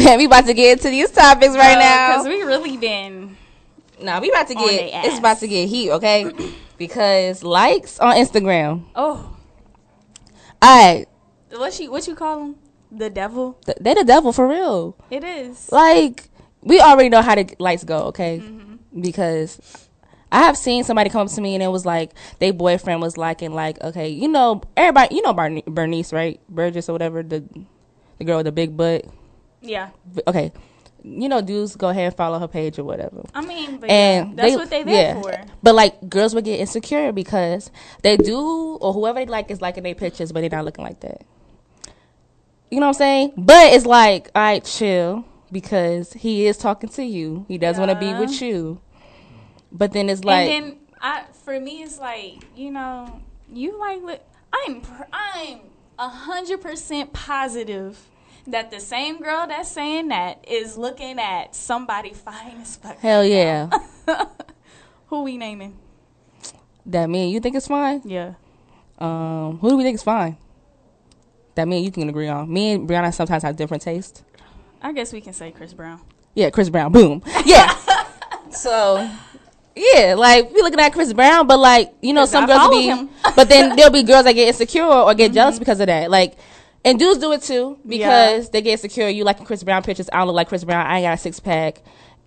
we about to get into these topics right now. because we really been. Nah, we about to get it's about to get heat, okay? because likes on Instagram. Oh, Alright, what you what you call them? The devil. th- they the devil for real. It is. Like we already know how the likes go, okay? Mm-hmm. Because I have seen somebody come up to me and it was like their boyfriend was liking like okay, you know everybody, you know Bernice, right? Burgess or whatever the the girl with the big butt. Yeah. Okay, you know dudes go ahead and follow her page or whatever. I mean, but and yeah, that's they- what they there yeah. for. But like girls would get insecure because they do or whoever they like is liking their pictures, but they're not looking like that. You know what I'm saying? But it's like, all right, chill because he is talking to you. He does want to be with you. But then it's like, and then I, for me, it's like you know, you like. Look, I'm I'm a hundred percent positive that the same girl that's saying that is looking at somebody fine as fuck. hell yeah, Who we naming? that mean you think it's fine. Yeah. Um, who do we think is fine? That me and you can agree on. Me and Brianna sometimes have different taste. I guess we can say Chris Brown. Yeah, Chris Brown. Boom. Yeah. so, yeah, like we looking at Chris Brown, but like you know, some I girls will be, him. but then there'll be girls that get insecure or get jealous because of that. Like, and dudes do it too because they get insecure. You liking Chris Brown pictures? I don't look like Chris Brown. I ain't got a six pack.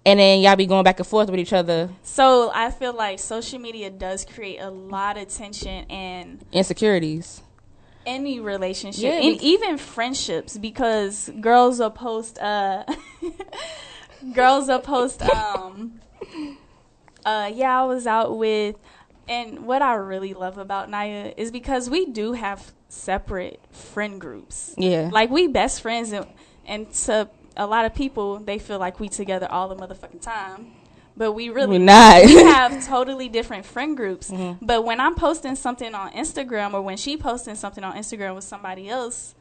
And then y'all be going back and forth with each other, So I feel like social media does create a lot of tension and insecurities. any relationship Yeah, and even friendships because girls will post uh girls will post um uh yeah I was out with and what I really love about Naya is because we do have separate friend groups. Yeah. Like we best friends and and to a lot of people they feel like we together all the motherfucking time. But we really We're not. we have totally different friend groups. Mm-hmm. But when I'm posting something on Instagram or when she posting something on Instagram with somebody else,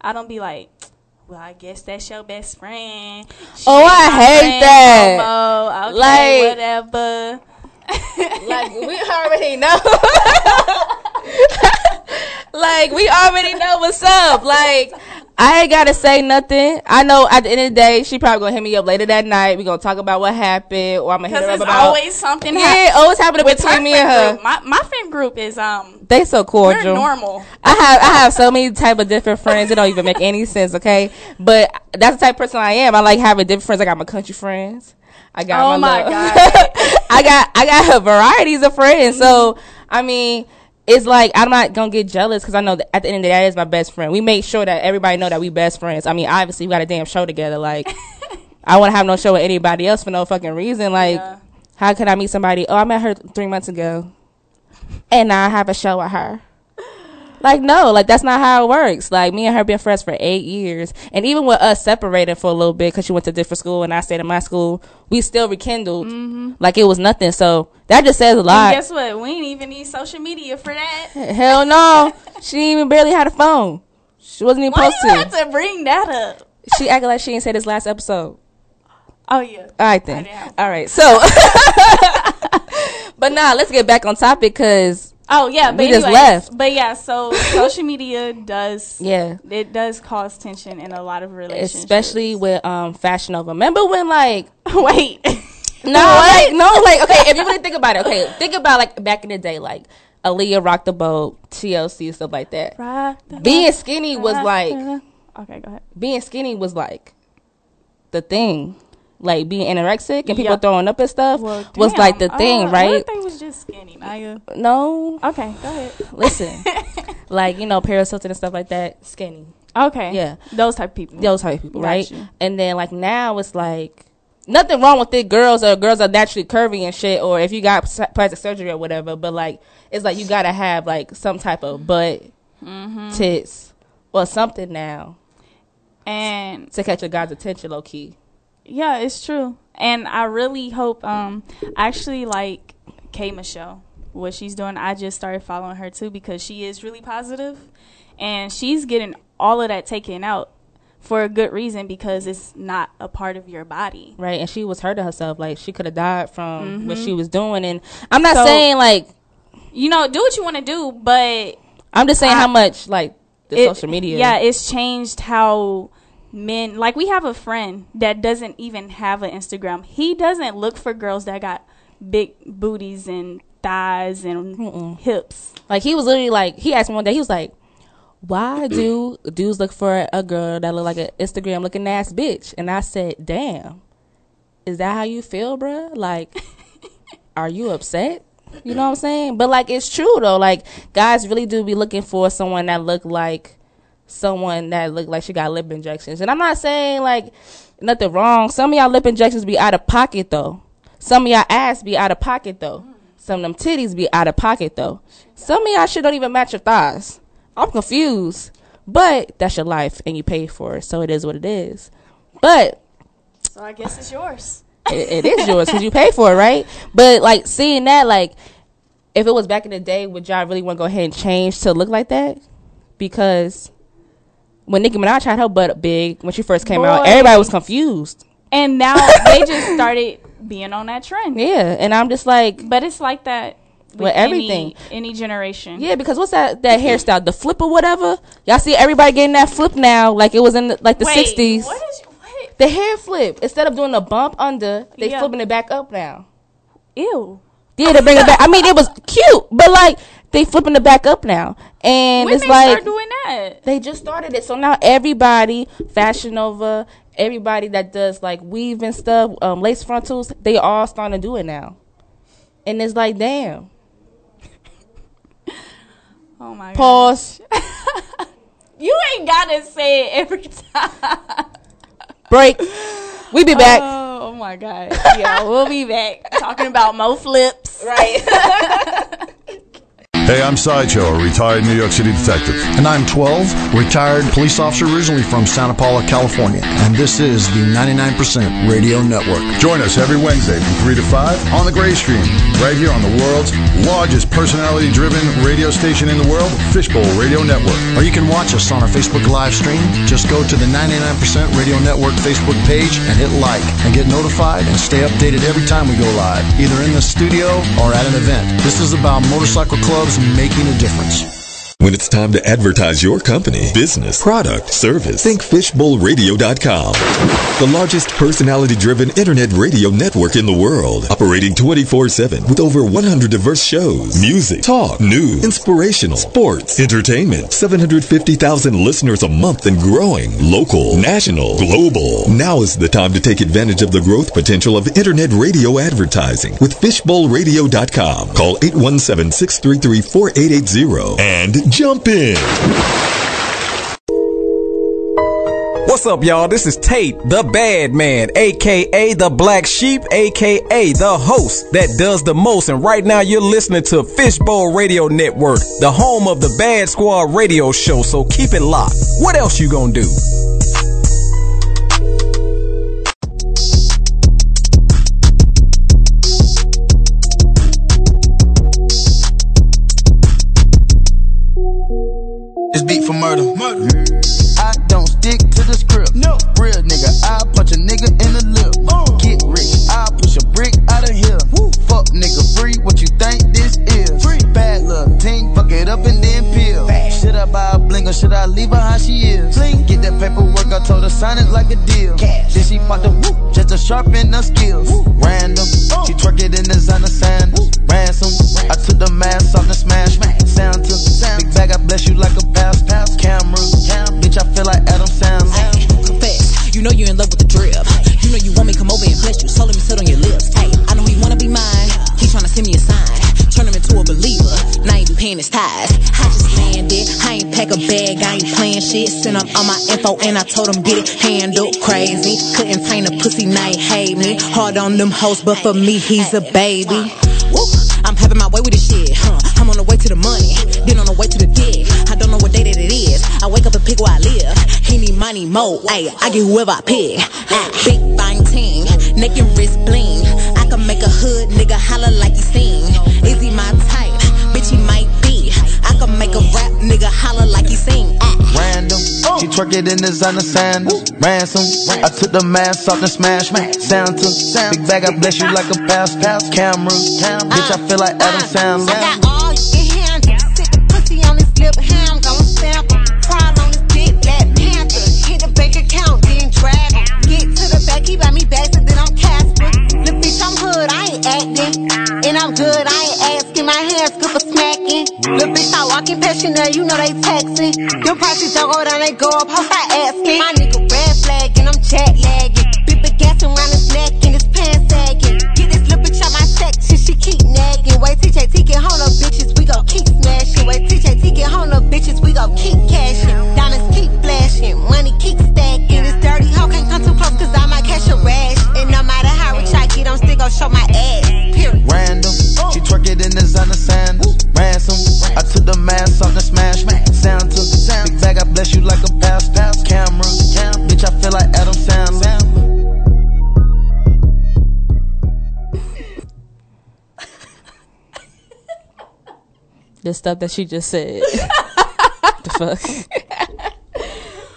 I don't be like, well, I guess that's your best friend. She Oh, I hate that. Okay, Like- whatever. like we already know. like we already know what's up. Like I ain't gotta say nothing. I know at the end of the day, she probably gonna hit me up later that night. We gonna talk about what happened, or I'm gonna hit Because her up about. always something yeah, happening. always happening between me and her. group. My, my friend group is um They so cordial. normal. I have I have so many type of different friends. It don't even make any sense, okay? But that's the type of person I am. I like having different friends. I got my country friends. I got Oh my, my God. I got I got a varieties of friends. So mm-hmm. I mean, it's like I'm not gonna get jealous because I know that at the end of the day, that is my best friend. We make sure that everybody know that we best friends. I mean, obviously we got a damn show together. Like I want to have no show with anybody else for no fucking reason. Like Yeah. how could I meet somebody? Oh, I met her three months ago, and now I have a show with her. Like no, like that's not how it works. Like me and her been friends for eight years, and even with us separated for a little bit because she went to different school and I stayed in my school, we still rekindled mm-hmm. like it was nothing. So that just says a And lot. guess what? We ain't even need social media for that. Hell no, she even barely had a phone. She wasn't even Why supposed you to. have to bring that up? She acted like she didn't say this last episode. Oh yeah. All right then. I didn't have- All right. So, but nah, let's get back on topic because Oh yeah, but We just left. But yeah, so social media does yeah, it does cause tension in a lot of relationships. especially with um Fashion Nova. Remember when like wait. no, like no, like okay, if you really think about it, okay, think about like back in the day, like Aaliyah rocked the boat, TLC stuff like that. Rock Being skinny was like Okay, go ahead. being skinny was like the thing. Like being anorexic and people Yeah. throwing up and stuff Well, was like the thing, uh, right? They was just skinny, Naya? No, Okay, go ahead. listen, like you know Paris Hilton and stuff like that, skinny. Okay. Yeah. Those type of people. those type of people, Got right? you. And then like now it's like nothing wrong with it. Girls or girls are naturally curvy and shit, or if you got plastic surgery or whatever. But like it's like you gotta have like some type of butt, Mm-hmm. tits, or something now And to catch a guy's attention, low key. Yeah, it's true. And I really hope um I actually like K Michelle what she's doing. I just started following her too because she is really positive and she's getting all of that taken out for a good reason because it's not a part of your body. Right, and she was hurting herself. Like she could have died from what she was doing. And I'm not Mm-hmm. So- saying like You know, do what you want to do, but I'm just saying I- how much like the it- social media. Yeah, it's changed how men like we have a friend that doesn't even have an Instagram. He doesn't look for girls that got big booties and thighs and hips. Like he was literally like he asked me one day, he was like, Why do dudes look for a girl that look like an Instagram looking ass bitch? And I said, Damn, is that how you feel, bruh? Like, are you upset? You know what I'm saying? But like it's true though. Like guys really do be looking for someone that look like someone that look like she got lip injections. And I'm not saying like nothing wrong. Some of y'all lip injections be out of pocket though. Some of y'all ass be out of pocket though. Some of them titties be out of pocket though. Some of y'all shit don't even match your thighs. I'm confused. But that's your life and you pay for it, so it is what it is. But So I guess it's yours. it, it is yours because you pay for it, right? But like seeing that, like if it was back in the day, would y'all really want to go ahead and change to look like that? Because when Nicki Minaj had her butt big when she first came out, everybody was confused. And now they just started being on that trend. Yeah, and I'm just like, But it's like that with, With everything. any, any generation. yeah, because what's that that hairstyle, the flip or whatever? Y'all see everybody getting that flip now, like it was in the, like the Wait, '60s. What is what? The hair flip instead of doing a bump under, they Yeah. flipping it back up now. Ew. Yeah, they bring it back. I mean, it was cute, but like they flipping it back up now, and When it's like start doing that? they just started it. So now everybody, Fashion Nova, everybody that does like weave and stuff, um, lace frontals, they all starting to do it now, and it's like, damn. Oh my god. Pause. You ain't gotta say it every time. Break. We be back. Oh, oh my god. Yeah, we'll be back talking about mo flips. right. Hey, I'm Sideshow, a retired New York City detective. And I'm 12, retired police officer originally from Santa Paula, California. And this is the 99% Radio Network. Join us every Wednesday from 3 to 5 on the Gray Stream, right here on the world's largest personality driven radio station in the world, Fishbowl Radio Network. Or you can watch us on our Facebook live stream. Just go to the 99% Radio Network Facebook page and hit like and get notified and stay updated every time we go live, either in the studio or at an event. This is about motorcycle clubs making a difference. When it's time to advertise your company, business, product, service, think fishbowlradio.com. The largest personality driven internet radio network in the world, operating 24 7 with over 100 diverse shows, music, talk, news, inspirational, sports, entertainment, 750,000 listeners a month and growing, local, national, global. Now is the time to take advantage of the growth potential of internet radio advertising with fishbowlradio.com. Call 817 633 4880 and jump in. What's up, y'all? This is Tate, the bad man, aka the black sheep, aka the host that does the most. And right now, you're listening to Fishbowl Radio Network, the home of the Bad Squad radio show. So keep it locked. What else you gonna do? Beat for murder. murder. I don't stick to the script. No. Real nigga, I punch a nigga in the lip. Uh. Get rich, I push a brick out of here. Fuck nigga free, what you think this is? Bad luck, ting, fuck it up and then peel. Should I buy a bling or should I leave her how she is? Bling. Get that paperwork, I told her sign it like a deal. Cash. Then she bought the whoop, just to sharpen her skills. Random, oh. she twerk it in designer sandals. Ransom, I took the mask off and smash. Sound to sound. big bag, I bless you like a pass. Pass camera, bitch, I feel like Adam Sandler. Confess, you know you're in love with the drip know you want me, come over and bless you. Told him to sit on your lips. Hey, I know he wanna be mine. He tryna send me a sign. Turn him into a believer. Now he be paying his ties. I just landed. I ain't pack a bag. I ain't playing shit. Sent him all my info and I told him get it handled crazy. Couldn't paint a pussy, night he hate me. Hard on them hoes, but for me, he's a baby. Woo, I'm having my way with this shit. Huh. I'm on the way to the money. Then on the way to the dick pick where I live. He need money, more, ayy. I get whoever I pick. Ah, Big bang team, neck and wrist bling. I can make a hood nigga holler like he sing. Is he my type? Bitch, he might be. I can make a rap nigga holler like he sing. Ah. Random, she twerk it in designer sandals. Ransom, I took the mask off and smashed Santa. Big bag, I bless you like a pass pass camera. Bitch, I feel like Adam Sandler. Good, I ain't asking. My hands good for smacking. Look, bitch, I walking past you now, you know they taxing. Them prices don't go down, they go up, hope I asking. My nigga red flag, and I'm jet lagging. Big gas around his neck, and his pants sagging. Get this little bitch out my section, she keep nagging. Wait, TJT get home, up, bitches, we gon' keep smashing. Wait, TJT get home, up, bitches, we gon' keep cashing. Diamonds keep flashing, money keep stacking. This dirty hoe can't come too close, cause I might catch a rash. And no matter how rich I get, I'm still gon' show my ass. Ransom, I took the mask off and smashed Santa. Big bag, I bless you like a pass pass camera. Bitch, I feel like Adam Sandler. The stuff that she just said. the fuck.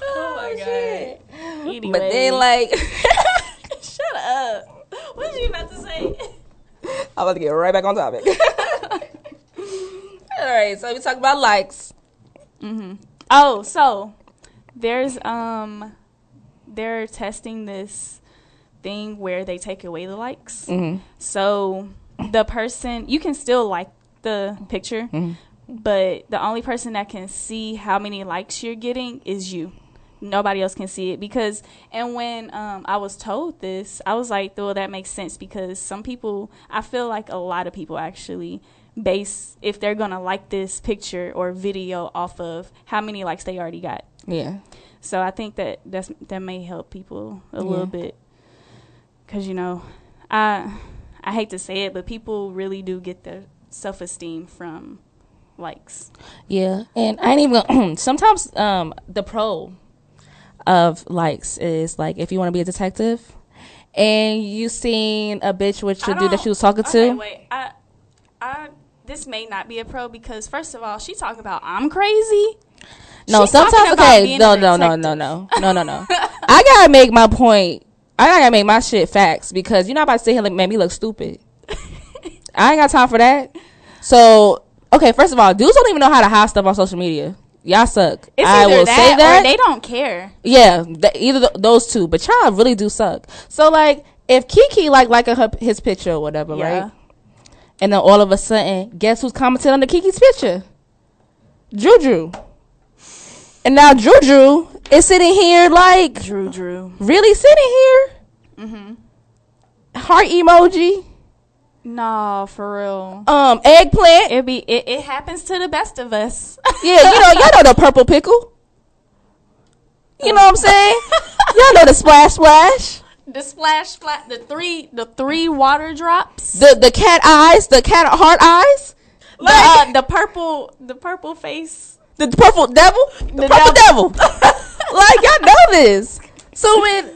Oh my oh, god. Anyway. But then like shut up. What was you about to say? I'm about to get right back on topic. Right, so we talk about likes. Mm-hmm. Oh, so there's um they're testing this thing where they take away the likes. Mhm. So the person you can still like the picture, Mhm. but the only person that can see how many likes you're getting is you. Nobody else can see it because and when um, I was told this, I was like, well, that makes sense because some people, I feel like a lot of people actually base if they're gonna like this picture or video off of how many likes they already got. Yeah. So I think that that's that may help people a little bit because you know, I I hate to say it, but people really do get their self esteem from likes. Yeah, and I ain't even gonna- sometimes um the pro of likes is like if you want to be a detective and you seen a bitch with your dude that she was talking okay, to. Wait, I, I, this may not be a pro because first of all, she talking about I'm crazy. No, She's sometimes okay. No, no, no, no, no, no, no, no. I gotta make my point. I gotta make my shit facts because you're not about to sit here and make me look stupid. I ain't got time for that. So, okay, first of all, dudes don't even know how to hide stuff on social media. Y'all suck. It's I will that, say that. or they don't care. Yeah, th- either th- those two. But y'all really do suck. So like, if Kiki like liking her his picture or whatever, Yeah. right? And then all of a sudden, guess who's commenting on the Kiki's picture? Juju. And now Juju is sitting here like Drew Drew. really sitting here. Mm-hmm. Heart emoji. No, for real. Um, eggplant. It be it, it happens to the best of us. Yeah, you know, y'all know the purple pickle. You know what I'm saying? y'all know the splash splash. The splash splash the three the three water drops. The the cat eyes, the cat heart eyes. The, uh, the purple the purple face. The purple devil? The, The purple devil. like y'all know this. So when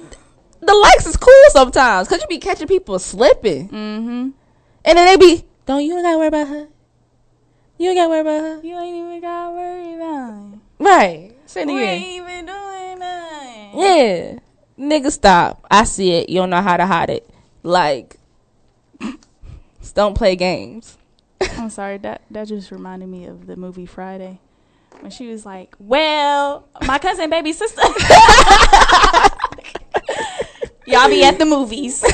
the likes is cool sometimes because you be catching people slipping. Mm-hmm. And then they be, don't you ain't gotta worry about her. You ain't gotta worry about her. You ain't even gotta worry about it. Right. Say it We again. ain't even doing nothing. Yeah. Nigga, stop. I see it. You don't know how to hide it. Like, don't play games. I'm sorry, that that just reminded me of the movie Friday. When she was like, Well, my cousin baby sister Y'all be at the movies.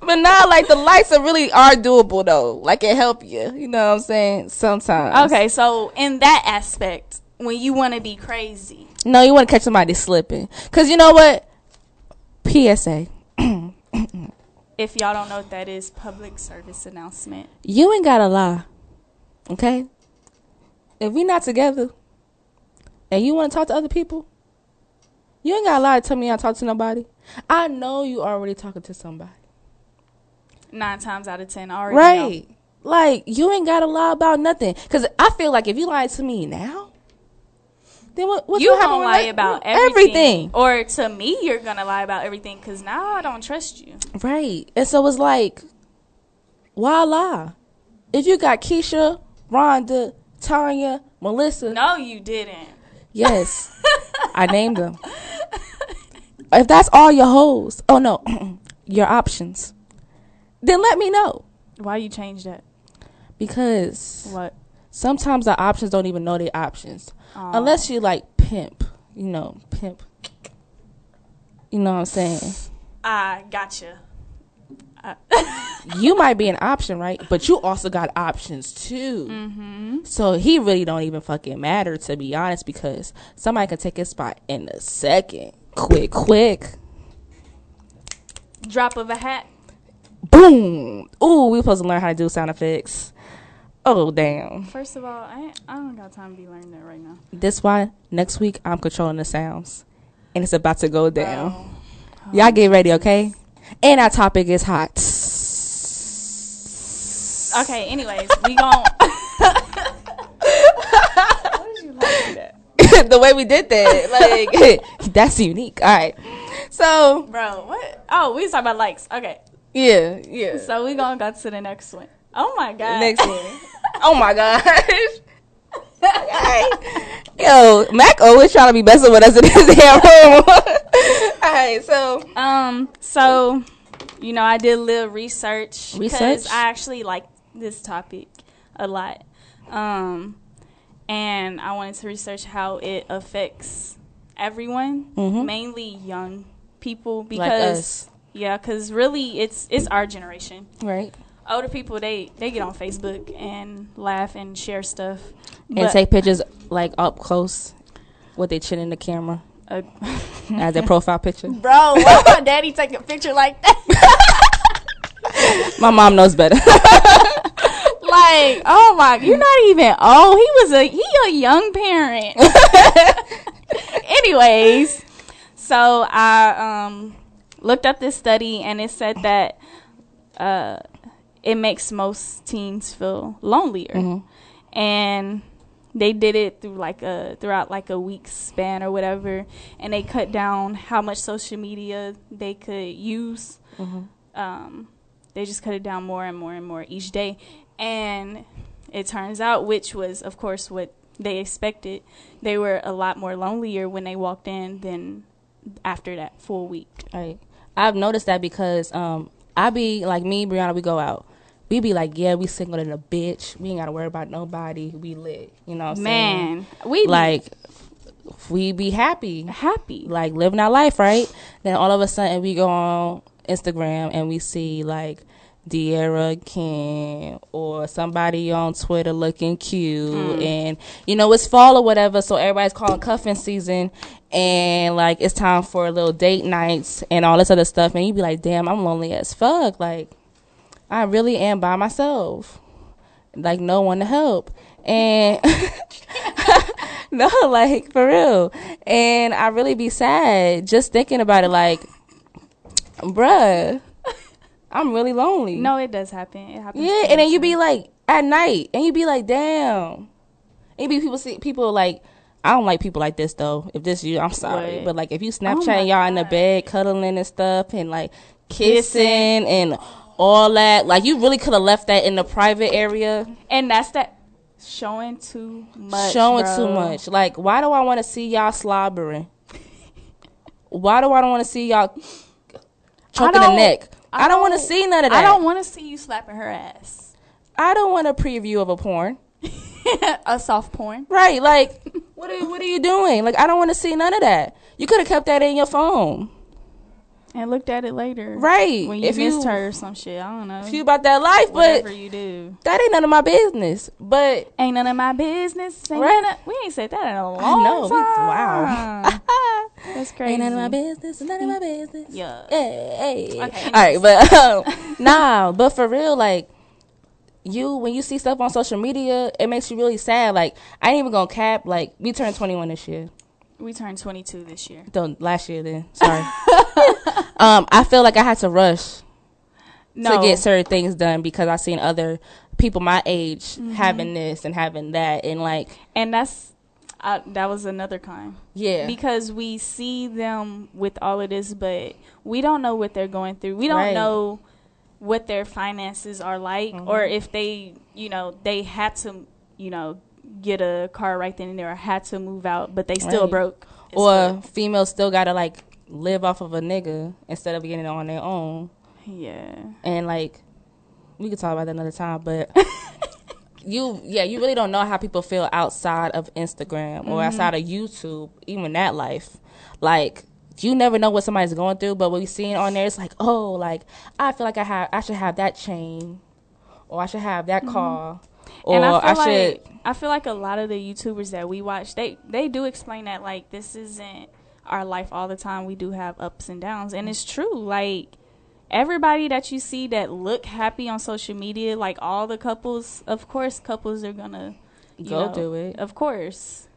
But now, like, the lights are really are doable, though. Like, it help you. You know what I'm saying? Sometimes. okay, so in that aspect, when you wanna be crazy. No, you want to catch somebody slipping. Because you know what? PSA. If y'all don't know what that is, public service announcement. You ain't got to lie. Okay? If we not together, and you want to talk to other people, you ain't got to lie to tell me I talk to nobody. I know you already talking to somebody. Nine times out of ten, I already Right. Like you ain't gotta lie about nothing. Cause I feel like if you lie to me now, then what, what's you gonna happen lie about everything? everything. or to me, you're gonna lie about everything because now I don't trust you. Right. And so it's like, why lie? If you got Keisha, Rhonda, Tanya, Melissa, No, you didn't. yes, I named them. If that's all your hoes, oh no, your options, then let me know. Why you change that? Because What? sometimes the options don't even know their options. Aw. Unless you like pimp, you know, pimp. You know what I'm saying? I gotcha. you might be an option, right? But you also got options too. Mm-hmm. So he really don't even fucking matter to be honest, because somebody can take his spot in a second, quick, quick, Drop of a hat. boom. Ooh, we supposed to learn how to do sound effects. Oh damn! First of all, I I don't got time to be learning that right now. This why next week I'm controlling the sounds, and it's about to go oh. down. Y'all get ready, okay? And our topic is hot. Okay. Anyways, we gon' the way we did that, like that's unique. All right, so bro, what? Oh, we was talking about likes. Okay. yeah, yeah. So we gonna go to the next one. Oh my god. Next one. Oh my gosh. Yo, Mac always trying to be messing with us in his damn room. All right, so Um. So, you know, I did a little research because I actually like this topic a lot. Um, and I wanted to research how it affects everyone, Mhm. mainly young people, Like because us. yeah, because really, it's it's our generation. right, Older people, they they get on Facebook and laugh and share stuff, and But- take pictures like up close with their chin in the camera Uh, as their profile picture. Bro, why my daddy take a picture like that? My mom knows better. like, oh my, you're not even old. He was a he a young parent. Anyways, so I um looked up this study and it said that uh it makes most teens feel lonelier. Mhm. And they did it through like a throughout like a week span or whatever and they cut down how much social media they could use Mhm. um, they just cut it down more and more and more each day. And it turns out, which was, of course, what they expected, they were a lot more lonelier when they walked in than after that full week. Right. I've noticed that because um I be like me, Brianna, we go out. We be like, yeah, we single than a bitch. We ain't gotta worry about nobody. We lit. You know what I'm Man, saying? we like we be happy. Happy. Like living our life, right? Then all of a sudden we go on Instagram and we see like De'Ara King or somebody on Twitter looking cute Mm. and you know it's fall or whatever so everybody's calling cuffing season and like it's time for little date nights and all this other stuff and you be like damn I'm lonely as fuck like I really am by myself like no one to help and no like for real and I really be sad just thinking about it like bruh I'm really lonely No, it does happen. It happens. yeah, and then you be like at night, and you be like, damn. And be people see people like. I don't like people like this though. If this you, I'm sorry, What? but like if you Oh y'all in the bed, cuddling and stuff, and like kissing and all that, like you really could have left that in the private area. and that's that showing too much. showing bro. too much. Like, why do I want to see y'all slobbering? why do I don't want to see y'all choking the neck? I, don't want to see none of that. I don't want to see you slapping her ass. I don't want a preview of a porn. a soft porn. Right, like what are what are you doing? Like I don't want to see none of that. You could have kept that in your phone. And looked at it later. Right. When you If you- missed her or some shit. I don't know. If you about that life, but Whatever you do. that ain't none of my business. But Ain't none of my business. Ain't Right. of- we ain't said that in a long I know. time. wow. That's crazy. Ain't none of my business. None of my business. Yeah. Hey, hey. Okay, All right, but um, nah, but for real, like you when you see stuff on social media, it makes you really sad. Like I ain't even gonna cap. Like we turned 21 this year. We turned 22 this year. Don't last year then. Sorry. um, I feel like I had to rush No. to get certain things done because I seen other people my age Mhm. having this and having that and like and that's uh, that was another kind. Yeah. Because we see them with all of this, but we don't know what they're going through. We don't Right. know what their finances are like, or Mhm. if they, you know, they had to, you know, get a car right then and there, or had to move out, but they still Right. broke. as or females still gotta like live off of a nigga instead of getting it on their own. Yeah. And like we could talk about that another time, but you yeah, you really don't know how people feel outside of Instagram or Mhm. outside of YouTube, even that life. Like you never know what somebody's going through, but what we seeing on there, it's like, oh, like I feel like I have, I should have that chain, or I should have that Mhm. car, or and I I, feel should. like I feel like a lot of the YouTubers that we watch, they they do explain that like this isn't our life all the time. We do have ups and downs, and it's true. Like everybody that you see that look happy on social media, like all the couples, of course, couples are gonna Go know, do it. of course.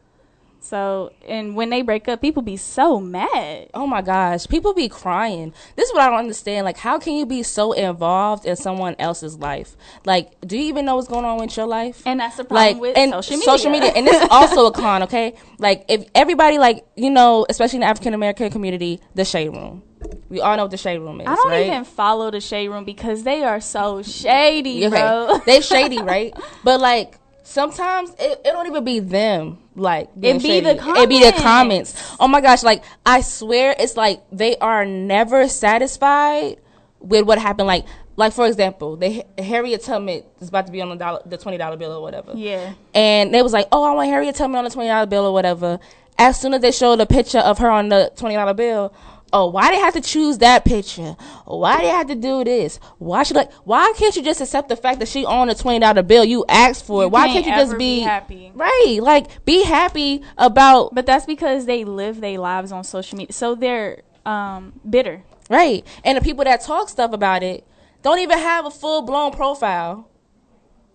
So and when they break up, people be so mad. Oh my gosh, people be crying. This is what I don't understand. Like, how can you be so involved in someone else's life? Like, do you even know what's going on with your life? And that's the problem like, with and social media. and this is also a con. Okay, like if everybody, like you know, especially in the African American community, the shade room. We all know what the shade room is. I don't right? even follow the shade room because they are so shady, Yeah, bro. they shady, right? But like sometimes it, it don't even be them. Like It be the shady. It be the comments. comments. Oh my gosh! Like I swear, it's like they are never satisfied with what happened. Like like for example, the Harriet Tubman is about to be on the dollar, the twenty dollar bill or whatever. Yeah. And they was like, "Oh, I want Harriet Tubman on the twenty dollar bill or whatever." As soon as they showed a picture of her on the twenty dollar bill, oh, why they have to choose that picture? Why they have to do this? Why should like? Why can't you just accept the fact that she on a twenty dollar bill? You asked for it. You why can't can't you just be, be happy? Right, like be happy about. But that's because they live their lives on social media, so they're um, bitter. Right, and the people that talk stuff about it don't even have a full blown profile.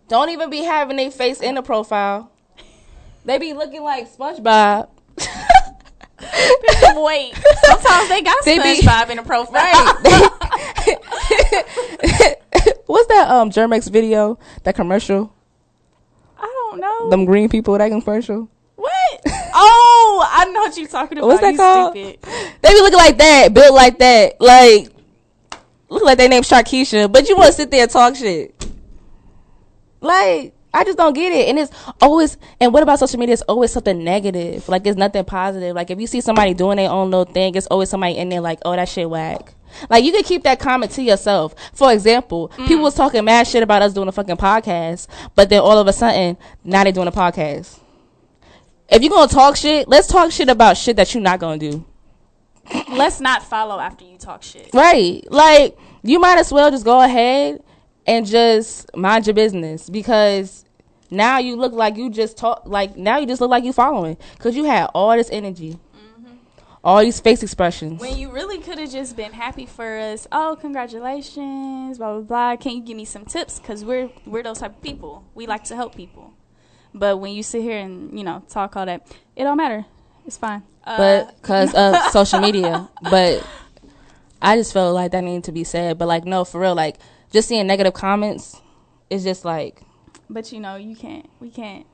Don't even be having their face in the profile. They be looking like SpongeBob. Wait, sometimes they got They be- in a profile. What's that um Germex video? That commercial? I don't know. Them green people that commercial? What? Oh, I know what you're talking about. What's that you called? Stupid. They be looking like that, built like that, like look like they named Sharkeisha, but you want to sit there and talk shit. Like I just don't get it, and it's always. And what about social media? It's always something negative. Like it's nothing positive. Like if you see somebody doing their own little thing, it's always somebody in there like, oh that shit whack. Like you can keep that comment to yourself. For example, mm. people was talking mad shit about us doing a fucking podcast, but then all of a sudden now they doing a podcast. If you're gonna talk shit, let's talk shit about shit that you're not gonna do. Let's not follow after you talk shit. Right. Like you might as well just go ahead and just mind your business because now you look like you just talk like now you just look like you following because you had all this energy, all these face expressions. When you really could have just been happy for us. Oh, congratulations, blah blah blah. Can you give me some tips? Because we're we're those type of people. We like to help people. But when you sit here and you know talk all that, it don't matter. It's fine. Uh, but because of social media. But I just felt like that needed to be said. But like no, for real, like just seeing negative comments is just like But you know, you can't. We can't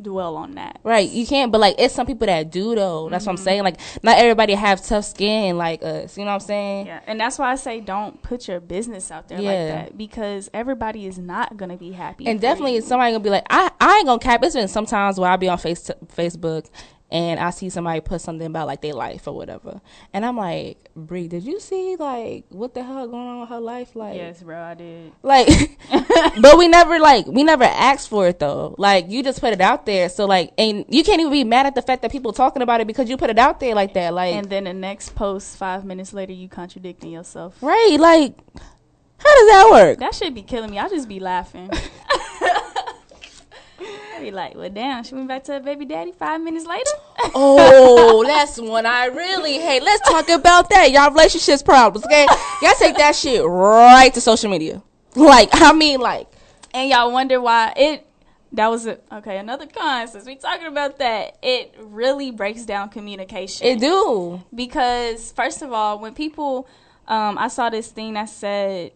dwell on that. Right, you can't, but like it's some people that do though. That's what I'm mm-hmm. saying. Like not everybody have tough skin like us. You know what I'm saying? Yeah, and that's why I say don't put your business out there like that because everybody is not gonna be happy. And definitely you. somebody gonna be like, I I ain't gonna cap. It's been sometimes where I be on face Facebook and I see somebody put something about like their life or whatever, and I'm like, Brie, did you see like what the hell going on with her life? Like, Yes, bro, I did. like but we never like we never asked for it though like you just put it out there so like and you can't even be mad at the fact that people talking about it because you put it out there like that like And then the next post, five minutes later, you contradicting yourself. right like how does that work That should be killing me. I just be laughing. Be like, well, damn, she went back to her baby daddy five minutes later. oh that's one i really hate. Let's talk about that. Y'all relationships problems okay? Y'all take that shit right to social media. Like i mean like and y'all wonder why it that was a, okay another con since we talking about that it really breaks down communication. It do. because first of all when people um i saw this thing that said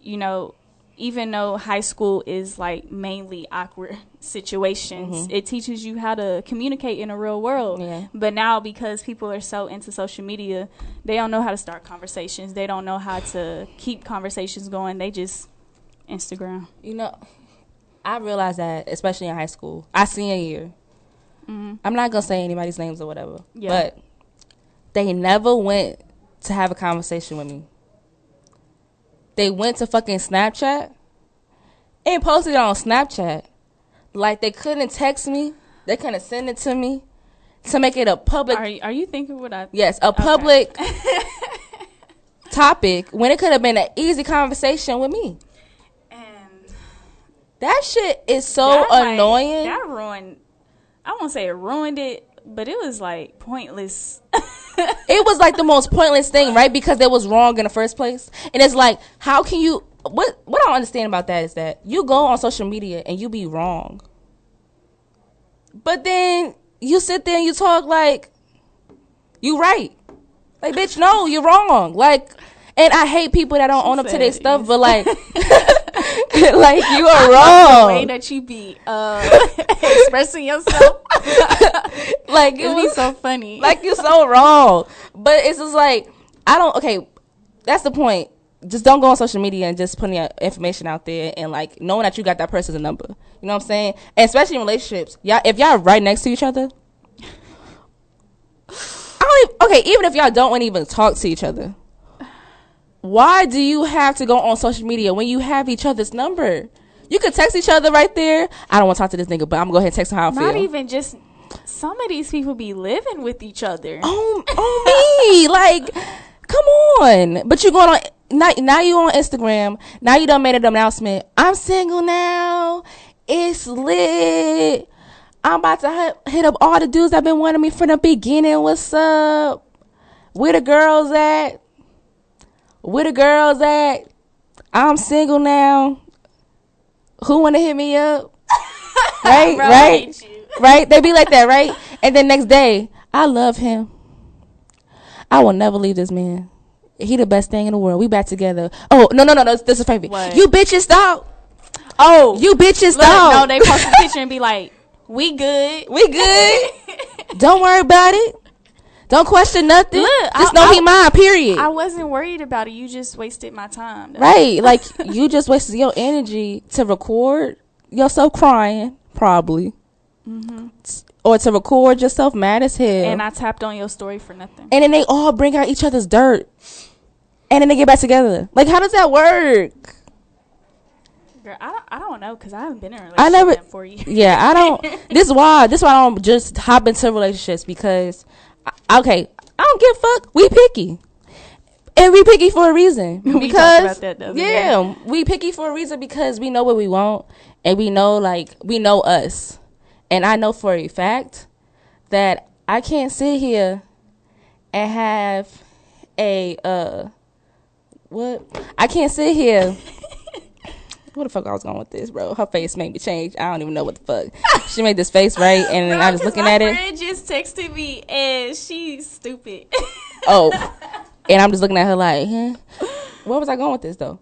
you know even though high school is like mainly awkward situations Mhm. it teaches you how to communicate in a real world Yeah. but now because people are so into social media they don't know how to start conversations they don't know how to keep conversations going they just instagram You know, I realized that, especially in high school, I senior year. Mhm. I'm not gonna say anybody's names or whatever, Yeah. but they never went to have a conversation with me. They went to fucking Snapchat and posted it on Snapchat. Like they couldn't text me, they couldn't send it to me to make it a public. Are, are you thinking what I? Yes, a Okay. public topic when it could have been an easy conversation with me. And that shit is so That, like, annoying. that ruined. I won't say it ruined it, but it was like pointless. it was like the most pointless thing, right? Because it was wrong in the first place. And it's like, how can you? What what I don't understand about that is that you go on social media and you be wrong, but then you sit there and you talk like you right. Like, bitch, no, you're wrong. Like, and I hate people that don't own up to their stuff, but like, like you are love The way wrong. that you be uh, expressing yourself, like it'd be so funny. like you're so wrong. But it's just like I don't. Okay, that's the point. Just don't go on social media and just putting your information out there and like knowing that you got that person's number. You know what I'm saying? And especially in relationships, y'all if y'all right next to each other. I don't even, okay, even if y'all don't want to even talk to each other, why do you have to go on social media when you have each other's number? You could text each other right there. I don't want to talk to this nigga, but I'm gonna go ahead and text him how I Not feel. even just. Some of these people be living with each other. Oh, on me. Like, come on. But you're going on now, now you on Instagram. Now you done made an announcement. I'm single now. It's lit. I'm about to hit, hit up all the dudes that been wanting me from the beginning. What's up? Where the girls at? Where the girls at? I'm single now. Who wanna hit me up? right, Bro, right, right. They be like that, right? And then next day, I love him. I will never leave this man. He the best thing in the world. We back together. Oh no no no no! This is favorite. What? You bitches stop. Oh, You bitches stop. no, they post a picture and be like, "We good, we good. Don't worry about it. Don't question nothing. Look, just I- know I- he mine. Period. I wasn't worried about it. You just wasted my time. though. right? Like you just wasted your energy to record yourself crying, probably, Mhm. or to record yourself mad as hell. And I tapped on your story for nothing. and then they all bring out each other's dirt, and then they get back together. Like, how does that work? Girl, I don't, I don't know because I haven't been in a relationship I never. four years. Yeah, I don't. this is why. This is why I don't just hop into relationships because, okay, I don't give a fuck. We picky, and we picky for a reason. We because about that yeah, we picky for a reason because we know what we want and we know like we know us, and I know for a fact that I can't sit here and have a uh what I can't sit here. What the fuck I was going with this, bro? Her face made me change. I don't even know what the fuck. she made this face right, and then I was looking my at it. friend just texted me and she's stupid. Oh, and I'm just looking at her like, huh? Where was I going with this though?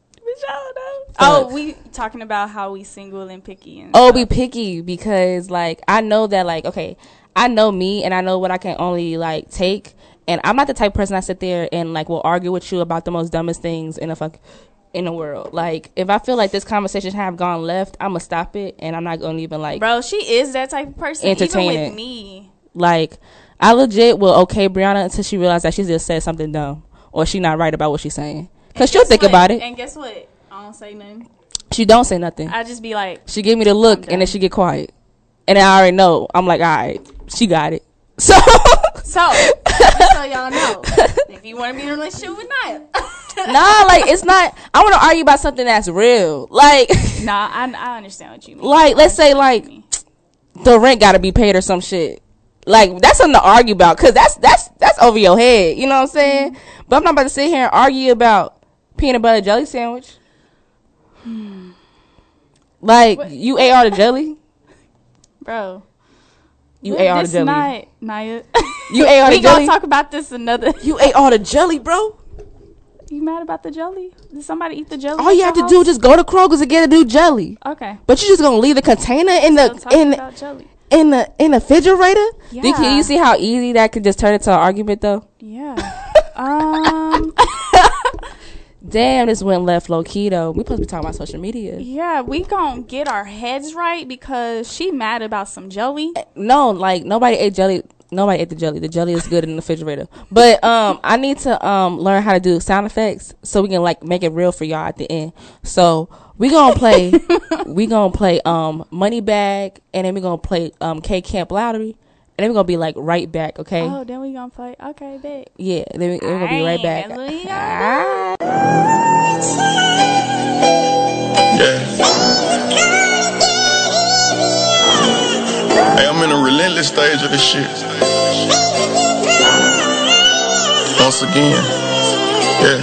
oh, we talking about how we single and picky and Oh, be picky because like I know that like okay, I know me and I know what I can only like take, and I'm not the type of person I sit there and like will argue with you about the most dumbest things in a fuck in the world. Like if I feel like this conversation have gone left, I'm gonna stop it and I'm not gonna even like bro, she is that type of person. Entertain even with it. me. like I legit will okay Brianna until she realizes that she just said something dumb or she not right about what she's saying because she'll think what? about it. And guess what? I don't say nothing. She don't say nothing. I just be like, She give me the look and then she get quiet. And I already know. I'm like, all right, she got it. So so so y'all know, if you want to be in a relationship with Naya, nah, like it's not. I want to argue about something that's real. Like, nah, I, I understand what you mean. like let's say like the rent got to be paid or some shit. Like that's something to argue about because that's that's that's over your head. You know what I'm saying? Mm-hmm. But I'm not about to sit here and argue about peanut butter jelly sandwich. Hmm. Like you ate all the jelly. bro. You ate all the this jelly. Night, Naya. You ate all the jelly. we gonna talk about this another. You ate all the jelly, bro. You mad about the jelly? Did somebody eat the jelly? All you have to house? do is just go to Kroger's and get a new jelly. Okay. But you're just gonna leave the container in the talking in about jelly. in the in the refrigerator. Yeah. Then Can you see how easy that could just turn into an argument though? Yeah. um. Damn, this went left low key though. We supposed to be talking about social media. Yeah, we gonna get our heads right because she mad about some jelly. No, like nobody ate jelly. Nobody ate the jelly. The jelly is good in the refrigerator. But um, I need to um learn how to do sound effects so we can like make it real for y'all at the end. So we gonna play. we gonna play um Moneybagg, and then we gonna play um K Camp Lottery, and then we gonna be like right back. Okay. Oh, then we gonna play. Okay, bet. Yeah. Then we, we're gonna be right back. Alright, that's what we Hey, I'm in a relentless stage of this shit. Once again, yeah.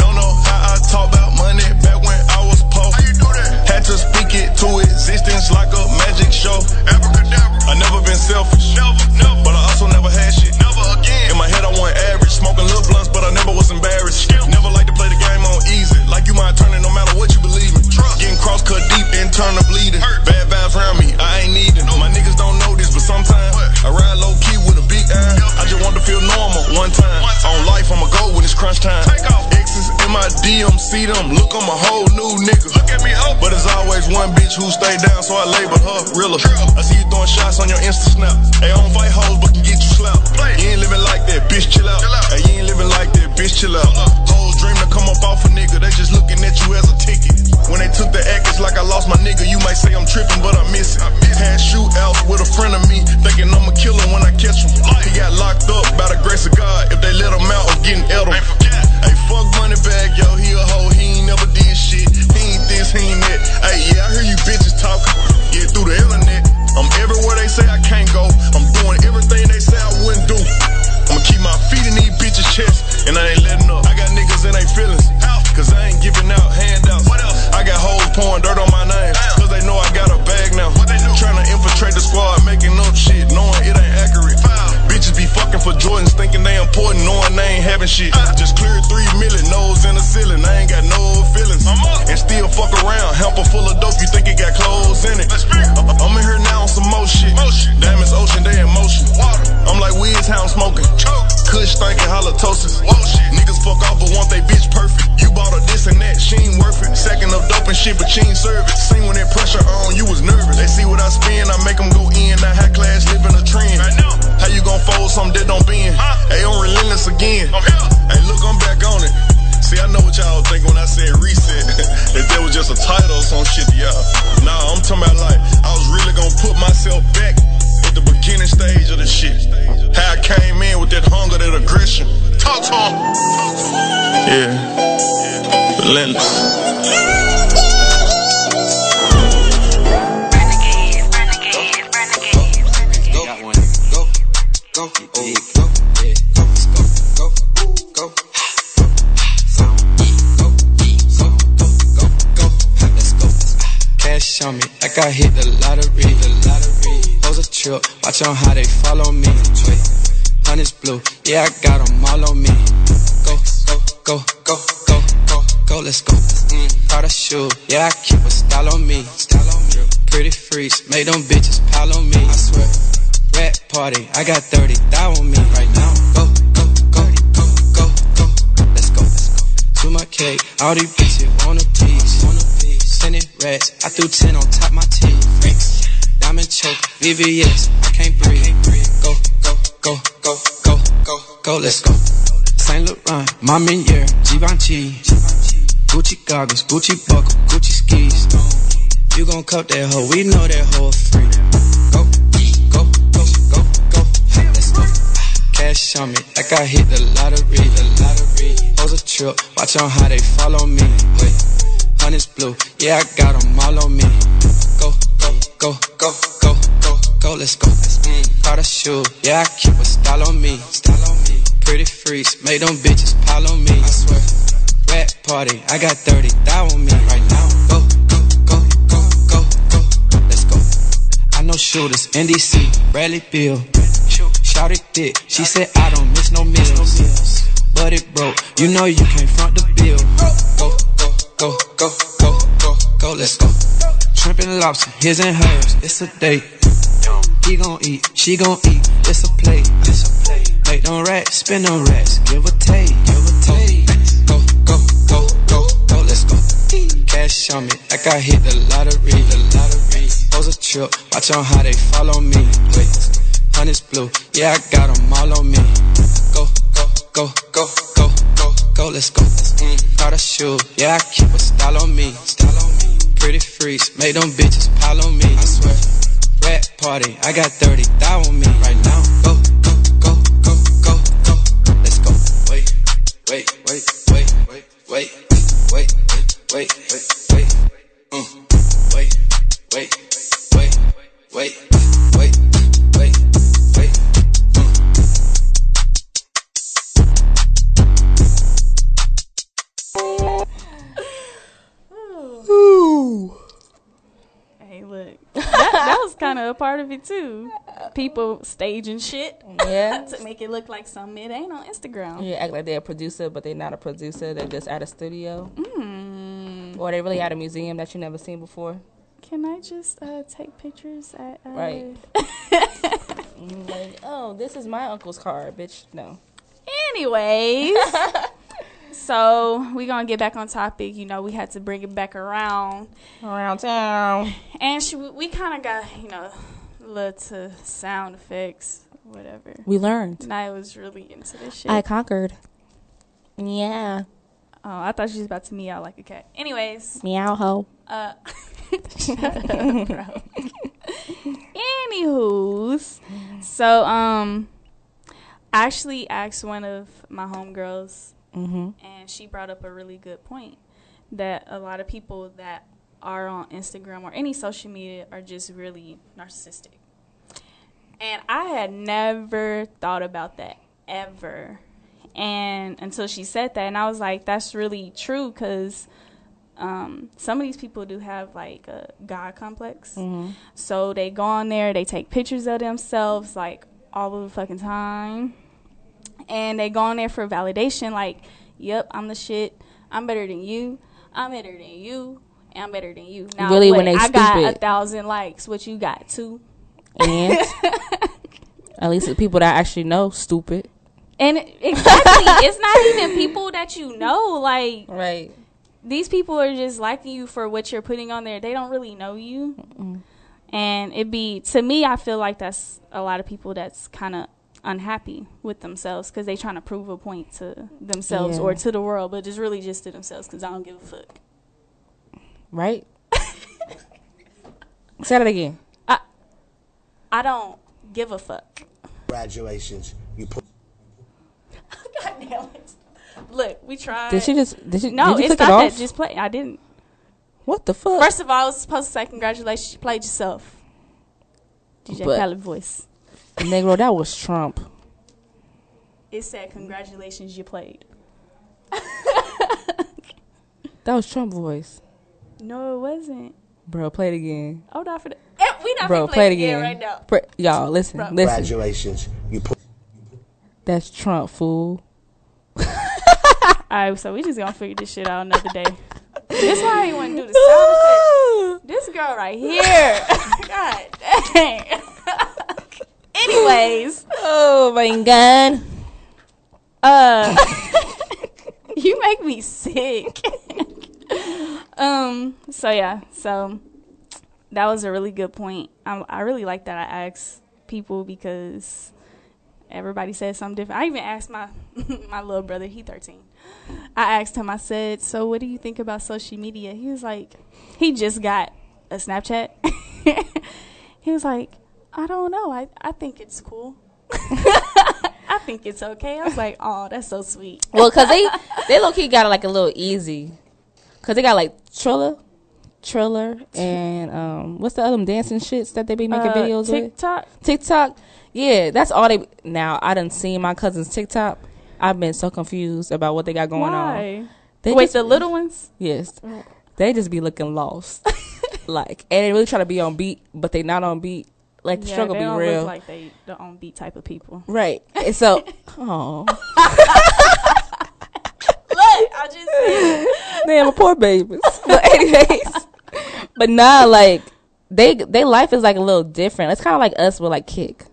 Don't know how I talk about money back when I was poor. How you do that? Had to speak it to existence like a magic show. I never been selfish. Never, never. But I also never had shit. Never again. In my head I went average, smoking little blunts, but I never was embarrassed. Never like to play the game on easy. Like you might turn it no matter what you believe in. Getting cross cut deep, internal bleeding. Bad vibes around me, I ain't needing. My niggas don't know this, but sometimes I ride low key with a big. I just want to feel normal one time. On life, I'ma go when it's crunch time. Exes in my DM, see them. Look, I'm a whole new nigga. Look at me, ho. But there's always one bitch who stay down, so I label her realer. I see you throwing shots on your Insta snap. Hey, I don't fight hoes, but can get you slapped. You ain't living like that, bitch, chill out. Hey, you ain't living like that, bitch, chill out. Uh-uh. Hoes dream to come up off a nigga, they just looking at you as a ticket. When they took the act, it's like I lost my nigga. You might say I'm tripping, but I miss it. Had shootouts with a friend of me, thinking I'ma kill him when I catch him. He got locked up by the grace of God. If they let him out, I'm getting at him. Hey, fuck Moneybagg, yo, he a hoe, he ain't never did shit. He ain't this, he ain't that. Hey, yeah, I hear you bitches talking. Yeah, through the internet. I'm everywhere they say I can't go. I'm doing everything they say I wouldn't do. I'ma keep my feet in these bitches' chests, and I ain't letting up. I got niggas in they feelings, cause I ain't giving out handouts. What else? I got hoes pouring dirt on my name, cause they know I got a bag for Jordans, thinking they important, knowing they ain't having shit. Just cleared three million, nose in the ceiling, I ain't got no feelings. And still fuck around, hamper full of dope, you think it got clothes in it. I- I'm in here now on some more shit. Diamonds ocean, they in motion. I'm like Wiz, how I'm smoking. Kush thinking halitosis. Niggas fuck off but want they bitch perfect. You bought her this and that, she ain't worth it. Second of dope and shit, but she ain't serve it. Seen when that pressure on, you was nervous. They see what I spend, I make them go in. Now high class living a trend. How you gon' fold something that don't Hey, I'm relentless again. Oh, hey, look, I'm back on it. See, I know what y'all think when I said reset. that that was just a title or some shit to y'all. Nah, I'm talking about like, I was really gonna put myself back at the beginning stage of the shit. How I came in with that hunger, that aggression. Talk to him. Yeah. Relentless. Cash on me, like I hit the lottery, the lottery. Pose a trip, watch on how they follow me. Honey's blue, yeah, I got 'em all on me. Go, go, go, go, go, go, go, let's go. Mm, Prada shoe, yeah, I keep a style on me. Style on me. Pretty freaks, make them bitches pile on me. I swear. Rat party, I got 30 thou on me right now. Go, go, go, go, go, go. Let's go. To my cake, all these bitches want a it rats, I threw 10 on top my teeth. Freaks. Diamond choke, VVS, I can't breathe. Go, go, go, go, go, go, go, let's go. Saint Laurent, Mommy Year, Givenchy. Gucci goggles, Gucci buckle, Gucci skis. You gon' cup that hoe, we know that hoe free. Go, go, go, go, go, let's go. Cash on me, like I hit the lottery, the lottery. Pose a trip, watch on how they follow me. Wait, honey's blue, yeah, I got 'em all on me. Go, go, go, go, go, go, go, let's go. Mm, Prada shoe, yeah, I keep a style on me. Style on me. Pretty freaks, make them bitches pile on me. I swear. Rat party, I got 30 thou on me right now. Go, go, go, go, go, go, let's go. I know shooters in DC, Bradley Beal. Shout it thick, she said I don't miss no meals. But it broke, you know you can't front the bill. Go, go, go, go, go, go, go, let's go. Shrimp and lobster, his and hers, it's a date. He gon' eat, she gon' eat, it's a plate. Make them racks, spin them racks, give a take. Go, go, go, go, go, let's go. Cash on me, like I hit the lottery, the lottery. Pose a trip, watch on how they follow me. Wait, honey's blue, yeah, I got them all on me. Go, go, go, go, go, go, let's go. Mm, Prada shoe, yeah, I keep a style on me. Pretty freaks, make them bitches pile on me. I swear. Rat party, I got 30 thou on me right now. Go, go, go, go, go, go. Let's go. Wait, wait, wait, wait, wait, wait, wait, wait, wait, wait. wait, Mm. Wait, wait, wait, wait, wait, That, that was kind of a part of it too. People staging shit, Yeah. to make it look like something it ain't on Instagram. Yeah, act like they're a producer, but they're not a producer. They're just at a studio. Mm. Or they really at a museum that you never seen before. Can I just uh, take pictures at uh, Right. Mm, like, oh, this is my uncle's car, bitch. No. Anyways, so we're gonna get back on topic. You know, we had to bring it back around, around town, and she, we kind of got you know, a little to sound effects, whatever. We learned. And I was really into this shit. I conquered. Yeah. Oh, I thought she was about to meow like a cat. Anyways, Meow ho. Uh, up. Anywho's, so um, I actually asked one of my homegirls, Mhm. and she brought up a really good point that a lot of people that are on Instagram or any social media are just really narcissistic. And I had never thought about that ever. And until she said that, and I was like, that's really true because um, some of these people do have like a God complex. Mhm. So they go on there, they take pictures of themselves like all of the fucking time. And they go on there for validation like, yep, I'm the shit. I'm better than you. I'm better than you. And I'm better than you. Now, Really, what, when they I got a thousand likes. What you got? Two? And at least the people that actually know, stupid. And exactly, it's not even people that you know. Like, right? These people are just liking you for what you're putting on there. They don't really know you, and it be to me. I feel like that's a lot of people that's kind of unhappy with themselves because they're trying to prove a point to themselves Yeah. or to the world, but just really just to themselves because I don't give a fuck. Right? Say that again. I I don't give a fuck. Congratulations. You put God damn it! Look, we tried. Did she just- did she- No, did you it's click it not that. Just play. I didn't. What the fuck? First of all, I was supposed to say congratulations. You played yourself. DJ But- Khaled voice. Negro, that was Trump. It said congratulations. You played. That was Trump voice. No, it wasn't. Bro, play it again. Oh, not for the. We not Bro, finna play it again again. right now. Pre- y'all, listen, Bro. listen. Congratulations. You put That's Trump, fool. All right, so we just gonna figure this shit out another day. this why I want to do the sound effect. This girl right here. God dang. Anyways. Oh my god. Uh, you make me sick. um. So yeah. So that was a really good point. I, I really like that I asked people because everybody said something different. I even asked my my little brother. He thirteen. I asked him. I said, "So what do you think about social media?" He was like, he just got a Snapchat. he was like, "I don't know. I I think it's cool." I think it's okay. I was like, "Oh, that's so sweet." Well, cause they they low key got it like a little easy, cause they got like Triller, Triller, and um, what's the other dancing shits that they be making Uh, videos TikTok? with? TikTok. TikTok. Yeah, that's all they. Now I done seen my cousin's TikTok. I've been so confused about what they got going Why? on. They Wait, just- the little ones? Yes, they just be looking lost, like, and they really try to be on beat, but they not on beat. Like the Yeah, struggle they be real. Look like they the on beat type of people. right. And so, oh, Look, I just said. damn, poor babies. But anyways, but nah, like they they life is like a little different. It's kind of like us with like Kik,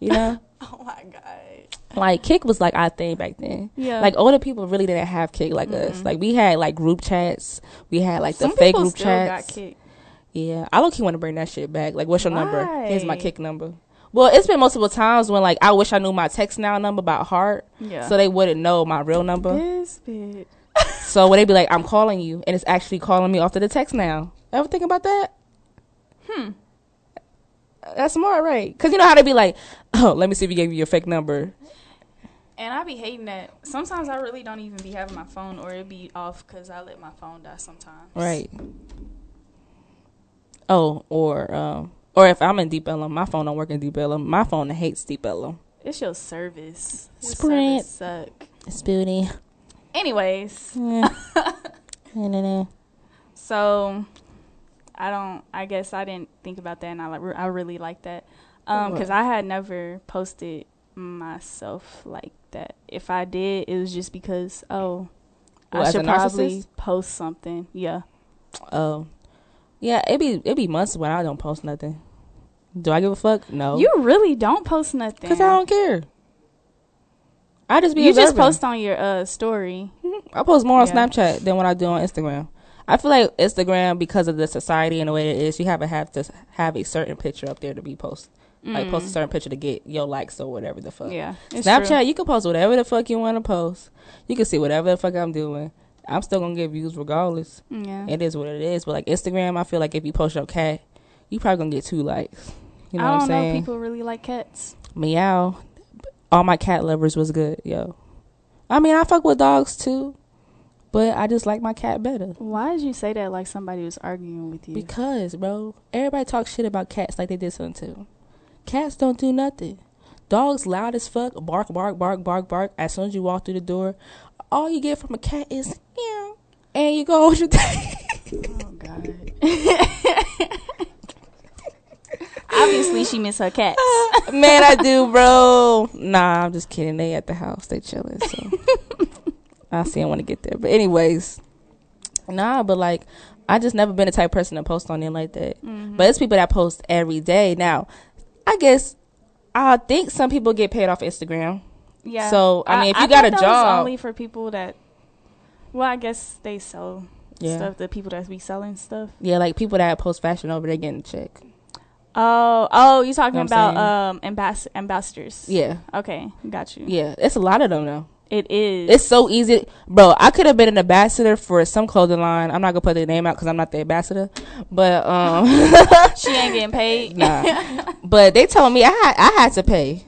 you know. oh my god. like Kik was like our thing back then. Yeah. Like older people really didn't have Kik like us. Like we had like group chats. We had like the Some fake group still chats. Yeah, I low-key want to bring that shit back. Like, what's your number? Here's my Kik number. Well, it's been multiple times when like I wish I knew my TextNow number by heart, Yeah. so they wouldn't know my real number. This bitch. So when they be like, "I'm calling you," and it's actually calling me off of the TextNow. Ever think about that? Hmm. That's smart, right? Because you know how they be like, "Oh, let me see if you gave you your fake number." And I be hating that. Sometimes I really don't even be having my phone, or it be off because I let my phone die sometimes. Right. Oh, or um, or if I'm in Deep Ellum, my phone don't work in Deep Ellum. My phone hates Deep Ellum. It's your service. Your Sprint. service suck. Spoonie. Anyways, so I don't. I guess I didn't think about that, and I like. I really like that What? because I had never posted myself like that. If I did, it was just because oh, Well, I should probably post something. Yeah. Oh, yeah. It be it be months when I don't post nothing. Do I give a fuck? No. You really don't post nothing. Cause I don't care. I just be. You just post on your uh story. I post more on Yeah. Snapchat than what I do on Instagram. I feel like Instagram because of the society and the way it is, you have to have to have a certain picture up there to be posted. Like post a Mm. certain picture to get your likes or whatever the fuck. Yeah, Snapchat, true. you can post whatever the fuck you want to post. You can see whatever the fuck I'm doing. I'm still gonna get views regardless. Yeah. It is what it is. But like Instagram, I feel like if you post your cat, you probably gonna get two likes. You know I what don't I'm saying? know. People really like cats. Meow. All my cat lovers was good, yo. I mean, I fuck with dogs too, but I just like my cat better. Why did you say that like somebody was arguing with you? Because, bro, everybody talks shit about cats like they did something too. Cats don't do nothing. Dogs loud as fuck, bark, bark, bark, bark, bark. As soon as you walk through the door, all you get from a cat is meow, and you go on your day. oh God. Obviously, she miss her cats. Man, I do, bro. Nah, I'm just kidding. They at the house. They chilling. So I'll see them when I get there. But anyways, nah. But like, I just never been the type of person to post on there like that. Mhm. But it's people that post every day. Now, I guess I think some people get paid off Instagram. Yeah. So I mean, if you I got a thought that was job, only for people that. Well, I guess they sell Yeah. stuff. The people that be selling stuff. yeah, like people that post fashion over, they getting a check. Oh, oh, you talking Know about um ambas- ambassadors? Yeah. Okay, got you. Yeah, it's a lot of them though. It is. It's so easy, bro. I could have been an ambassador for some clothing line. I'm not gonna put the name out because I'm not the ambassador, but um, she ain't getting paid. nah. But they told me I had, I had to pay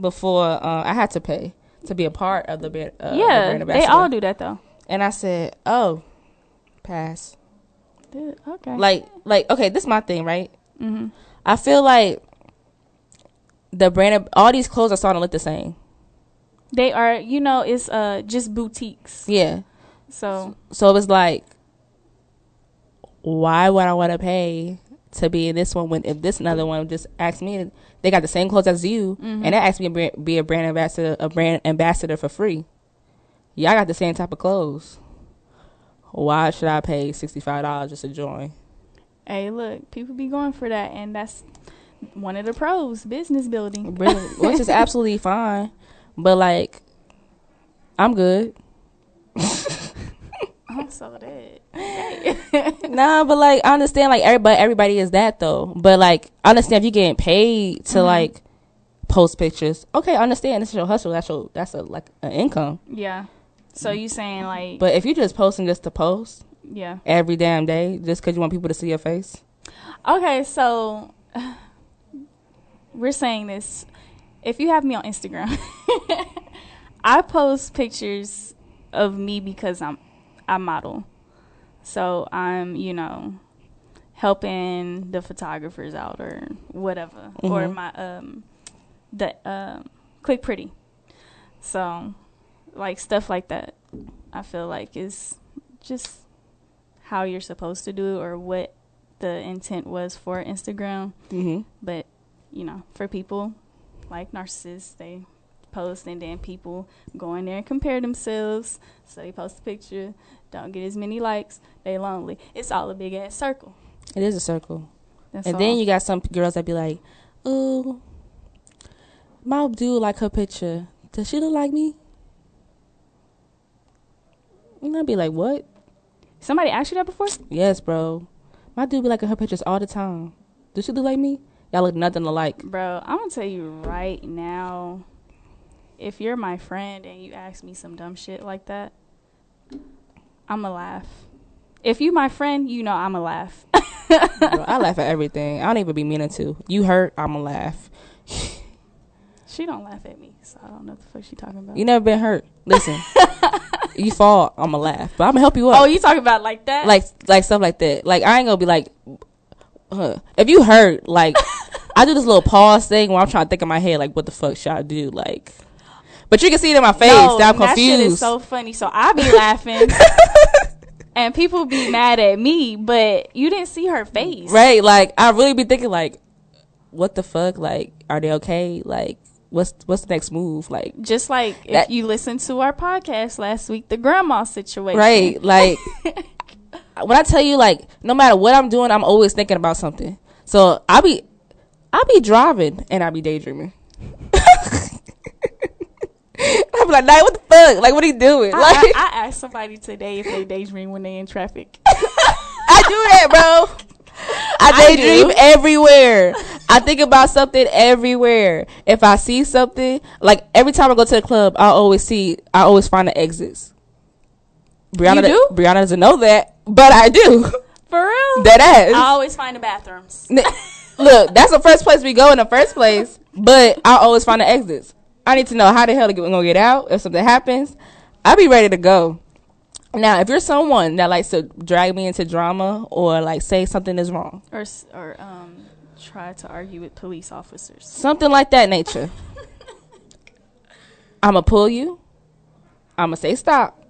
before uh, I had to pay to be a part of the brand. Uh, the yeah, brand they all do that though. And I said, oh, pass. Dude, okay. Like, like, okay, this is my thing, right? hmm I feel like the brand, of, all these clothes are starting to look the same. They are, you know, it's uh just boutiques. Yeah. So So it was like, why would I want to pay to be in this one when if this another one just asked me, they got the same clothes as you, Mhm. and they asked me to be- a brand ambassador, a brand ambassador for free. Y'all got the same type of clothes. Why should I pay sixty five dollars just to join? hey, look, people be going for that, and that's one of the pros, business building. Really, which is absolutely fine, but like, I'm good. I'm so dead. nah, but like I understand like everybody everybody is that though. But like I understand if you're getting paid to Mhm. like post pictures. Okay, I understand this is your hustle. That's your that's a like an income. Yeah. So you saying like, But if you're just posting just to post yeah. every damn day just because you want people to see your face, Okay, so we're saying this. If you have me on Instagram, I post pictures of me because I'm I model. So I'm, you know, helping the photographers out or whatever. Or Mhm. my um the um quick pretty. So like stuff like that I feel like is just how you're supposed to do it or what the intent was for Instagram. Mhm. But you know, for people like narcissists, they post and then people go in there and compare themselves. So they post a picture, don't get as many likes, they lonely. It's all a big ass circle. It is a circle. That's and all. then you got some girls that be like, "Oh, my dude like her picture. Does she look like me?" And I'd be like, "What?" Somebody asked you that before? Yes, bro. My dude be liking her pictures all the time. Does she look like me? Y'all look nothing alike. Bro, I'm gonna tell you right now, if you're my friend and you ask me some dumb shit like that, I'ma laugh. If you my friend, you know I'ma laugh. bro, I laugh at everything. I don't even be meaning to. You hurt, I'ma laugh. she don't laugh at me, so I don't know what the fuck she talking about. You never been hurt. Listen, you fall, I'ma laugh, but I'ma help you up. Oh, you talking about like that? like like stuff like that. Like I ain't gonna be like, huh. if you hurt, like I do this little pause thing where I'm trying to think in my head like, what the fuck should I do? Like, but you can see it in my face No, that I'm That shit confused. is so funny. So I be laughing, and people be mad at me, but you didn't see her face, right? Like I really be thinking like, what the fuck? Like, are they okay? Like, what's what's the next move? Like, Just like if you listened to our podcast last week, the grandma situation, right? Like, when I tell you like, no matter what I'm doing, I'm always thinking about something. So i'll be, i'll be driving and i'll be daydreaming. I be like, Night, what the fuck? Like, what are you doing? I, Like, I, I asked somebody today if they daydream when they in traffic. I do that, bro. I I daydream do. everywhere. I think about something everywhere. If I see something, like every time I go to the club, I always see, I always find the exits. Brianna, You do? Brianna doesn't know that, but I do. For real? That ass. I always find the bathrooms. Look, that's the first place we go in the first place, but I always find the exits. I need to know how the hell we're gonna get out if something happens. I'll be ready to go. Now, if you're someone that likes to drag me into drama or like say something is wrong, or or um try to argue with police officers. something like that nature, I'ma pull you. I'ma say stop.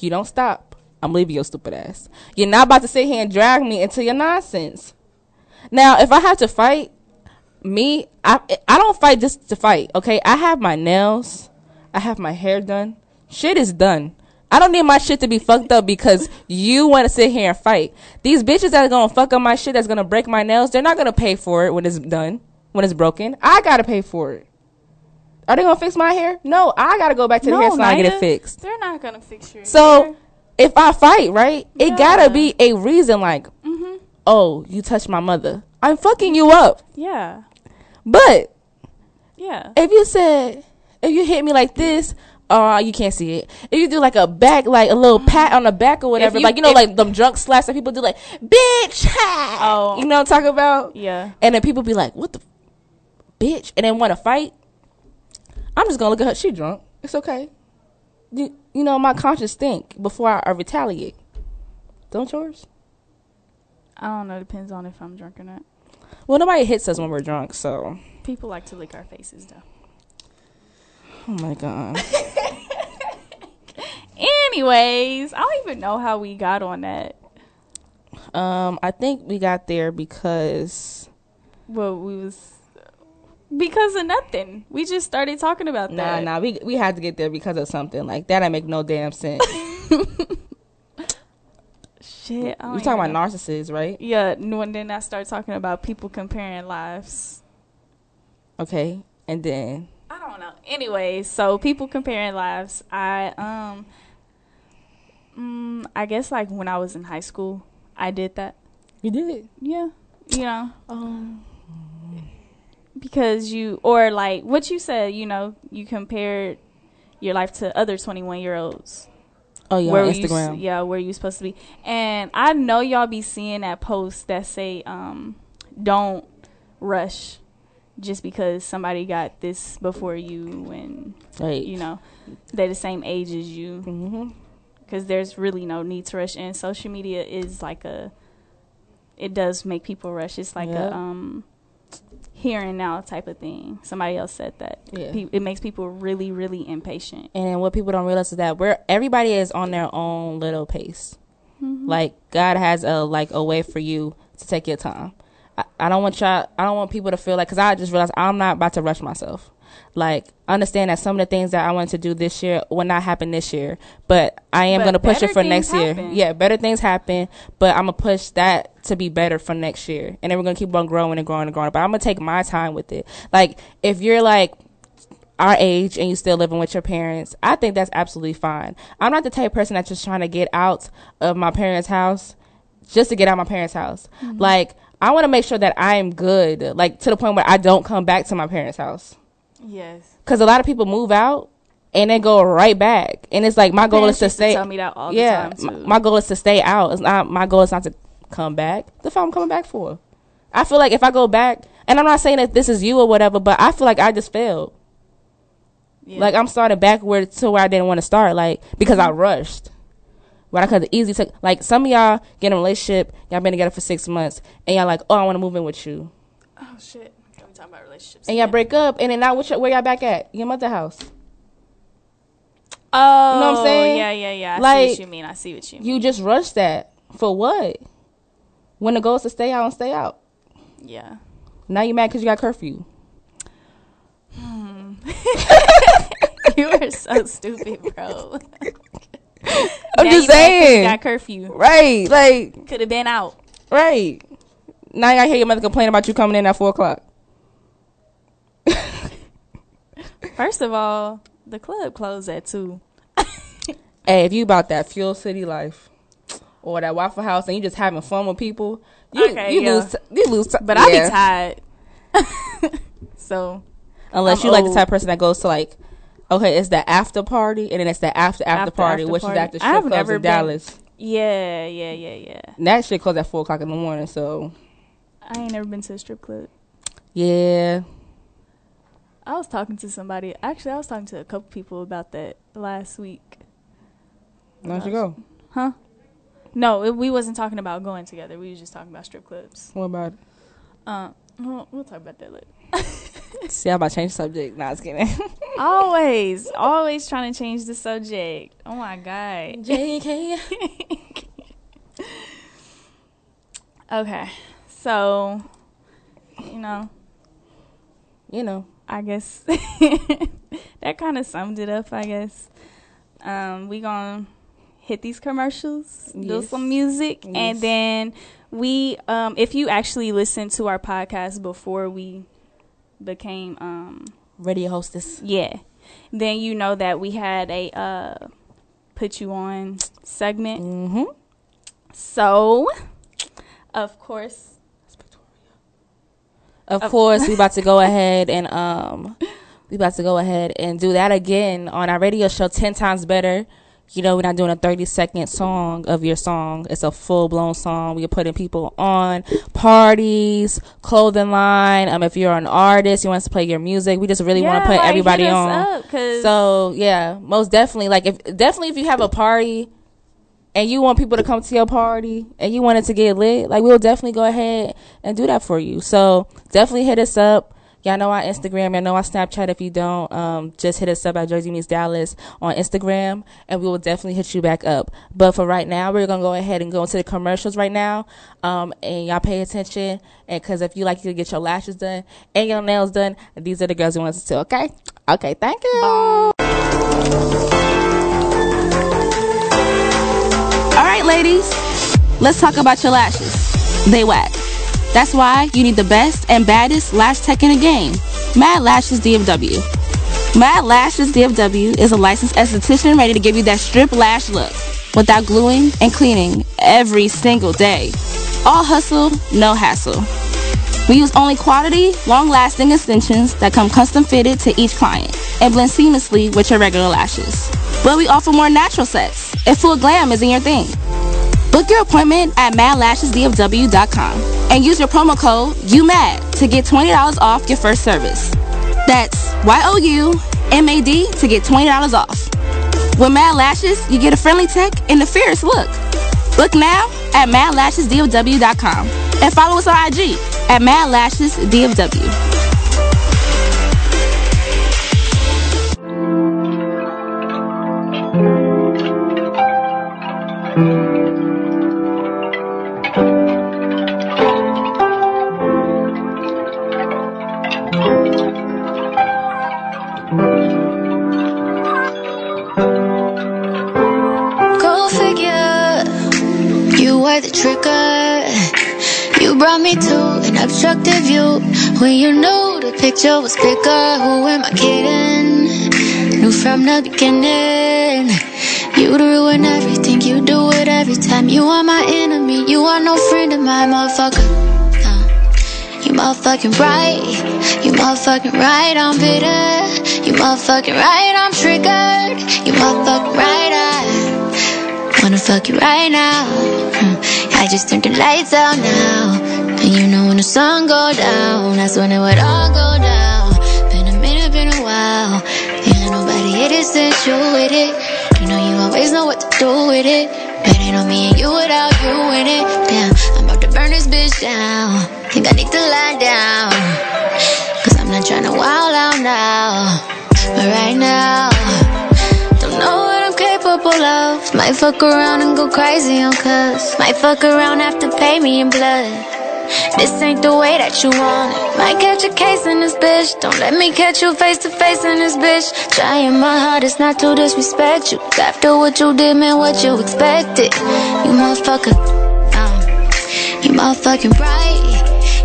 You don't stop. I'm leaving your stupid ass. You're not about to sit here and drag me into your nonsense. Now, if I have to fight, me, I I don't fight just to fight. Okay, I have my nails, I have my hair done. Shit is done. I don't need my shit to be fucked up because you want to sit here and fight. These bitches that are gonna fuck up my shit, that's gonna break my nails, they're not gonna pay for it when it's done, when it's broken. I gotta pay for it. Are they gonna fix my hair? No, I gotta go back to the hair salon and get it fixed. They're not gonna fix your So hair. if I fight, right, it gotta be a reason like, Mm-hmm. oh, you touched my mother. I'm fucking you up. Yeah. But Yeah. if you said, if you hit me like this, oh, you can't see it. If you do like a back, like a little pat on the back or whatever, you- like you know, like them drunk slaps that people do, like bitch, ha! Oh. you know what I'm talking about? Yeah. And then people be like, what the f- bitch, and then want to fight. I'm just gonna look at her. She drunk. It's okay. You, you know, my conscience think before I, I retaliate. Don't yours? I don't know. Depends on if I'm drunk or not. Well, nobody hits us when we're drunk, so. People like to lick our faces though. Oh my god. Anyways, I don't even know how we got on that. Um, I think we got there because Well, we was because of nothing. We just started talking about that. nah, nah, we we had to get there because of something like that. I make no damn sense. Shit. I we talking about know. narcissists, right? Yeah, and then I start talking about people comparing lives. Okay, and then I don't know. Anyways, so people comparing lives. I um, mm, I guess like when I was in high school, I did that. you did. Yeah, you know, Um, because you or like what you said. You know, you compared your life to other twenty-one year olds. Oh yeah, where on you Instagram. yeah, where you supposed to be. And I know y'all be seeing that post that say, um, "Don't rush." Just because somebody got this before you, and Right. you know they're the same age as you, Mm-hmm. because there's really no need to rush. And social media is like a, it does make people rush. It's like Yeah. a um, here and now type of thing. Somebody else said that. Yeah. Pe- it makes people really, really impatient. And what people don't realize is that we're everybody is on their own little pace. Mhm. Like God has a like a way for you to take your time. I, I don't want y'all. I don't want people to feel like because I just realized I'm not about to rush myself. Like understand that some of the things that I wanted to do this year will not happen this year, but I am But gonna push it for next year. Yeah, better things happen, but I'm gonna push that to be better for next year, and then we're gonna keep on growing and growing and growing. But I'm gonna take my time with it. Like if you're like our age and you still living with your parents, I think that's absolutely fine. I'm not the type of person that's just trying to get out of my parents' house just to get out of my parents' house. Mhm. Like I want to make sure that I am good, like to the point where I don't come back to my parents' house. Yes. Because a lot of people move out and then go right back, and it's like my goal is to stay. tell me that all the time, my, too. my goal is to stay out. It's not my goal is not to come back. The fuck I'm coming back for. I feel like if I go back, and I'm not saying that this is you or whatever, but I feel like I just failed. Like I'm starting backward to where I didn't want to start, like because I mm-hmm. rushed. But I could have easily took like some of y'all get in a relationship, y'all been together for six months, and y'all like, oh, I want to move in with you, Oh shit. About relationships. and y'all break up, and then now which, where y'all back at? Your mother house. Oh, You know what I'm saying? Yeah, yeah, yeah. I see Like, what you mean. I see what you mean. You just rushed that for what? When the goal is to stay out and stay out. Yeah. Now you mad because you got curfew. Hmm. you are so stupid, bro. I'm Now just you mad 'cause saying. You got curfew. Right, like Could have been out. right. Now I hear your mother complain about you coming in at four o'clock. First of all, the club closed at two. Hey, if you about that fuel city life or that Waffle House and you just having fun with people, you Okay, you yeah. lose you lose. t- But I yeah. be tired. so Unless I'm you like the type of person that goes to like, okay, it's the after party and then it's the after after, After- party, after which party. is after strip clubs in been- Dallas. Yeah, yeah, yeah, yeah. And that shit closed at four o'clock in the morning. So I ain't never been to a strip club. yeah, I was talking to somebody. Actually, I was talking to a couple people about that last week. where'd you go? Huh? No, it, we wasn't talking about going together. We was just talking about strip clubs. What about? It? Uh, we'll, we'll talk about that later. See, I'm about to change the subject. Nah, I was kidding. always, always trying to change the subject. Oh my god. JK. okay, so you know, you know, I guess that kind of summed it up. I guess um, we gonna hit these commercials, do some music, Yes. and then we, um, if you actually listened to our podcast before we became um, radio hostess, yeah, then you know that we had a uh, put you on segment. Mm-hmm. So, of course, Of course, we about to go ahead and um, we about to go ahead and do that again on our radio show, ten times better. You know, we're not doing a thirty second song of your song. It's a full blown song. We're putting people on parties, clothing line. Um, if you're an artist, you want us to play your music. We just really want to put like, everybody on. so yeah, most definitely. Like if definitely if you have a party and you want people to come to your party and you want it to get lit, like we'll definitely go ahead and do that for you. So definitely hit us up. Y'all know our Instagram, y'all know our Snapchat. If you don't, um, just hit us up at Jersey Meets Dallas on Instagram, and we will definitely hit you back up. But for right now, we're gonna go ahead and go into the commercials right now, um, and y'all pay attention. And because if you like to get your lashes done and your nails done, these are the girls we want to. see. Okay, okay, thank you. All right, ladies, let's talk about your lashes. They whack. That's why you need the best and baddest lash tech in the game, Mad Lashes DFW. Mad Lashes DFW is a licensed esthetician ready to give you that strip lash look without gluing and cleaning every single day. All hustle, no hassle. We use only quality, long-lasting extensions that come custom fitted to each client and blend seamlessly with your regular lashes. But we offer more natural sets if full glam isn't your thing. Book your appointment at madlashesdfw.com and use your promo code UMAD to get $20 off your first service. That's Y-O-U-M-A-D to get $20 off. With Mad Lashes, you get a friendly tech and a fierce look. Book now at madlashesdfw.com and follow us on IG at madlashesdfw. Brought me to an obstructive view when you knew the picture was bigger. Who am I kidding? Knew from the beginning. You'd ruin everything, you do it every time. You are my enemy, you are no friend of mine, motherfucker. You motherfucking right, you motherfucking right, I'm bitter. You motherfucking right, I'm triggered. You motherfucking right, I wanna fuck you right now. Hmm, I just turned the lights out now. And you know when the sun go down, that's when it would all go down. Been a minute, been a while. Ain't nobody hit it since you with it. You know you always know what to do with it. But on me and you without you in it. Damn, I'm about to burn this bitch down. Think I need to lie down. Cause I'm not trying to wild out now. But right now, Of. Might fuck around and go crazy on cuz. Might fuck around, have to pay me in blood. This ain't the way that you want it. Might catch a case in this bitch. Don't let me catch you face to face in this bitch. Trying my hardest not to disrespect you. After what you did, man, what you expected. You motherfucker. Uh, you motherfucking right.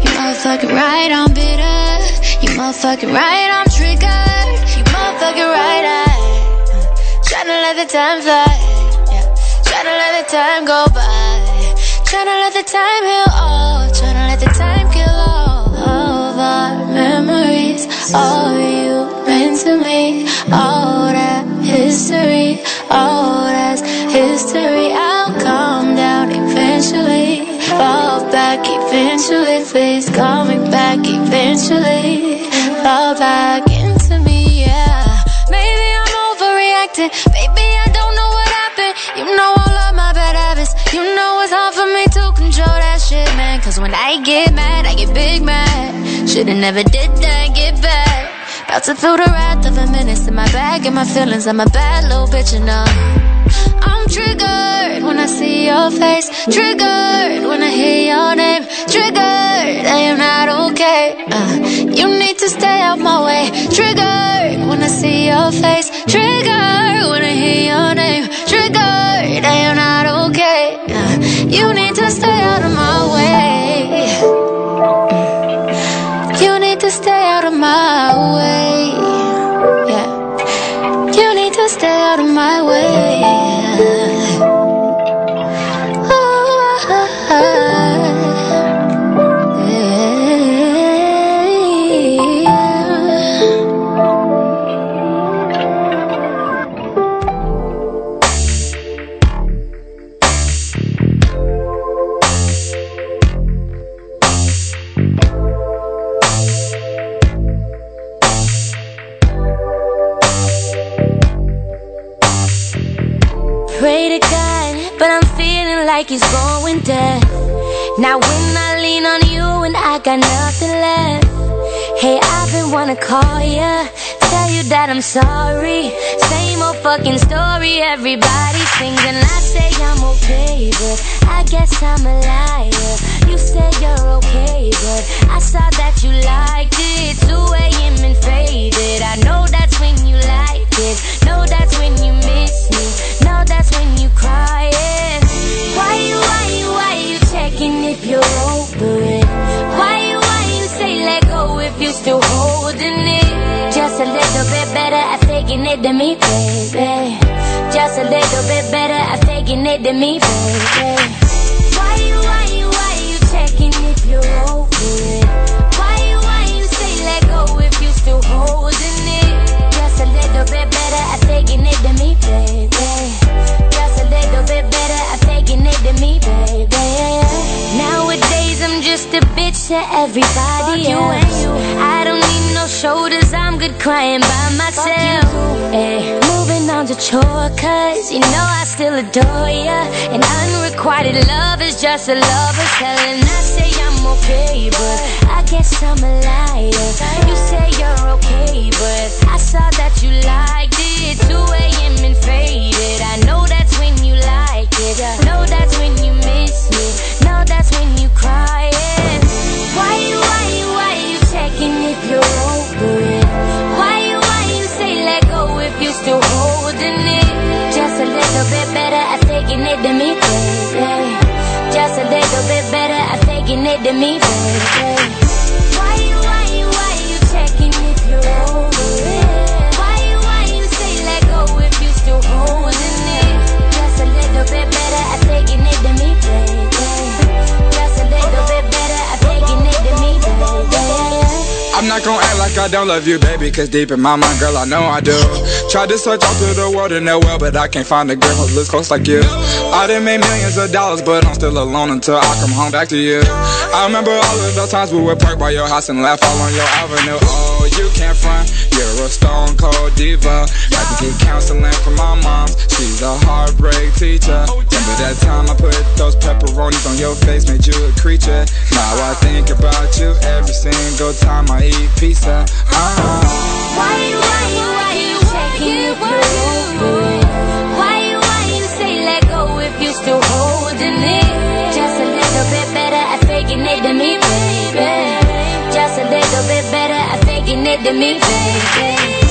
You motherfucking right, I'm bitter. You motherfucking right, I'm triggered. You motherfucking right, I. Tryna let the time fly. Yeah. Tryna let the time go by. Tryna let the time heal all. Tryna let the time kill all of our memories. All you meant to me. All that history. All that's history. I'll calm down eventually. Fall back eventually. Please call me back eventually. Fall back overreacting. Maybe I don't know what happened. You know all of my bad habits. You know it's hard for me to control that shit, man. Cause when I get mad, I get big mad. Shoulda never did that, get back. About to feel the wrath of a menace in my bag and my feelings. I'm a bad little bitch, you know. I'm triggered when I see your face. Triggered when I hear your name. Triggered, I am not okay. Uh, you need to stay out my way. Triggered I see your face. Triggered when I hear your name. Triggered, I am not okay. You need to stay out of my like it's going dead. Now when I lean on you and I got nothing left. Hey, I've been wanna call ya, tell you that I'm sorry. Same old fucking story, everybody sings and I say I'm okay, but I guess I'm a liar. You say you're okay, but I saw that you liked it. 2 a.m. and faded. I know that's when you like it. Know that's when you miss me. Know that's when you crying. Why you, why you, why you checking if you're over it? Why you, why you say let go if you still holding it? Just a little bit better at faking it than me, baby. Just a little bit better at faking it than me, baby. Why you, why you, why you checking if you're over it? Why you, why you say let go if you still holding it? Just a little bit better at faking it than me, baby. Little bit better at faking it than me, baby. Nowadays I'm just a bitch to everybody else. I don't need no shoulders, I'm good crying by myself. Ay, eh, moving on to chore, cause you know I still adore ya. And unrequited love is just a lover's hell. And I say I'm okay, but I guess I'm a liar. You say you're okay, but I saw that you liked it. 2 a.m. and faded. I know that's when you like it. Know that's when you miss me. Know that's when you crying. Why you, why you, why you checking if you're over it? Why you, why you say let go if you still holding it? Just a little bit better at faking it than me, baby. Just a little bit better at faking it to me, not gonna act I don't love you, baby, cause deep in my mind, girl, I know I do. Tried to search all through the world and well, but I can't find a girl who looks close like you. I done made millions of dollars, but I'm still alone until I come home back to you. I remember all of those times we would park by your house and laugh all on your avenue. Oh, you can't front, you're a stone cold diva. Had to get counseling from my mom, she's a heartbreak teacher. Remember that time I put those pepperonis on your face, made you a creature. Now I think about you every single time I eat pizza. Why you, why you, why you checking you're over? Why you, why you say let go if you still holding it? Just a little bit better at faking it to me, baby.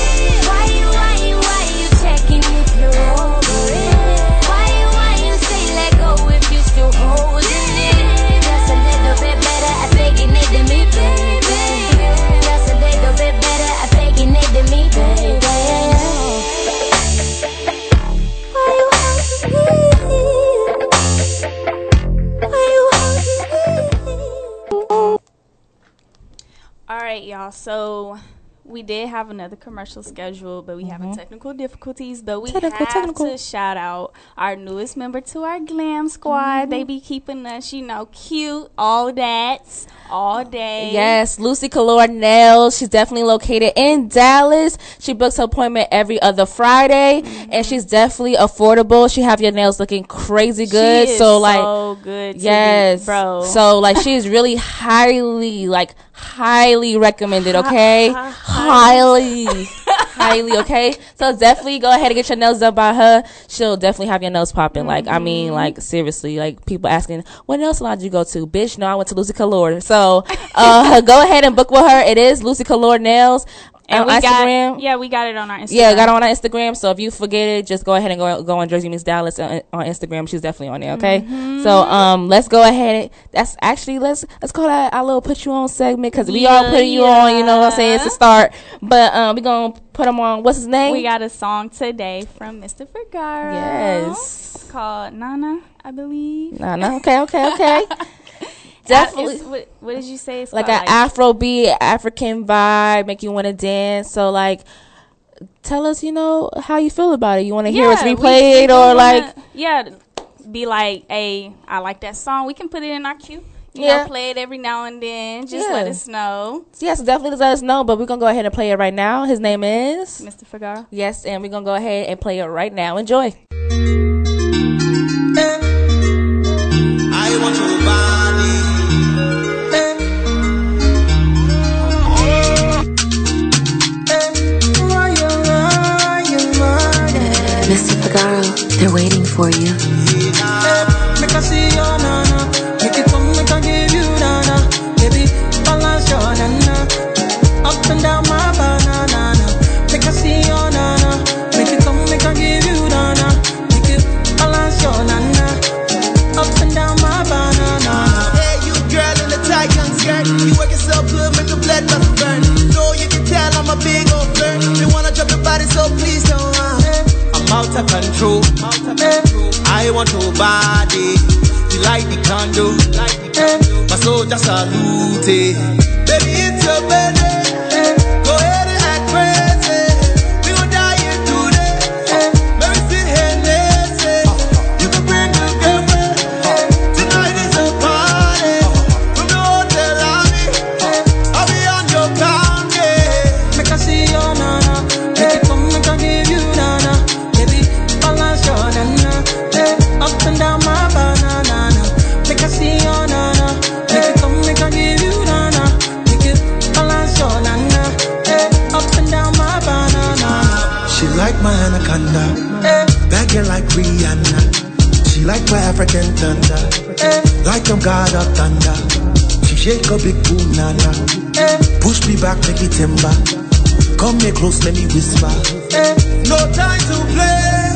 Right, y'all. So we did have another commercial scheduled, but we having mm-hmm. technical difficulties. But we Technical, have technical. to shout out our newest member to our glam squad. Mm-hmm. They be keeping us, you know, cute. All that, all day. Yes, Lucy Calor Nails. She's definitely located in Dallas. She books her appointment every other Friday, mm-hmm. and she's definitely affordable. She have your nails looking crazy good. So like, so good to me, yes, bro. So like, she's really highly, like, highly recommended. Okay, highly, highly. Okay, so definitely go ahead and get your nails done by her. She'll definitely have your nails popping. Like, I mean, mm-hmm. like seriously, like people asking, what nail salon did you go to? Bitch, no, I went to Lucy Calor. So uh, go ahead and book with her. It is Lucy Calor Nails. And on we Instagram. got, yeah, we got it on our Instagram. Yeah, got it on our Instagram. So if you forget it, just go ahead and go go on Jersey Meets Dallas on, on Instagram. She's definitely on there. Okay. Mm-hmm. So um, let's go ahead. And, that's actually let's let's call that our little put you on segment because we all put putting you on. You know what I'm saying? It's a start. But um, we gonna put him on. What's his name? We got a song today from Mr. Figaro. Yes. It's Called Nana, I believe. Nah. Okay, okay, okay. Definitely. It's- what, what did you say? It's like called, an Afro beat, African vibe, make you want to dance. So like, tell us, you know, how you feel about it. You want to hear us Yeah, we- replayed we or wanna- like? yeah, be like, hey, I like that song. We can put it in our queue. You Yeah. know, play it every now and then. Just let us know. Yes, definitely let us know. But we're gonna go ahead and play it right now. His name is Mr. Figaro. Yes, and we're gonna go ahead and play it right now. Enjoy. I want your body. They're waiting for you. passado. God of thunder. She shake a big boom nana, eh, push me back, make it timber. Come here close, let me whisper. Eh, no time to play.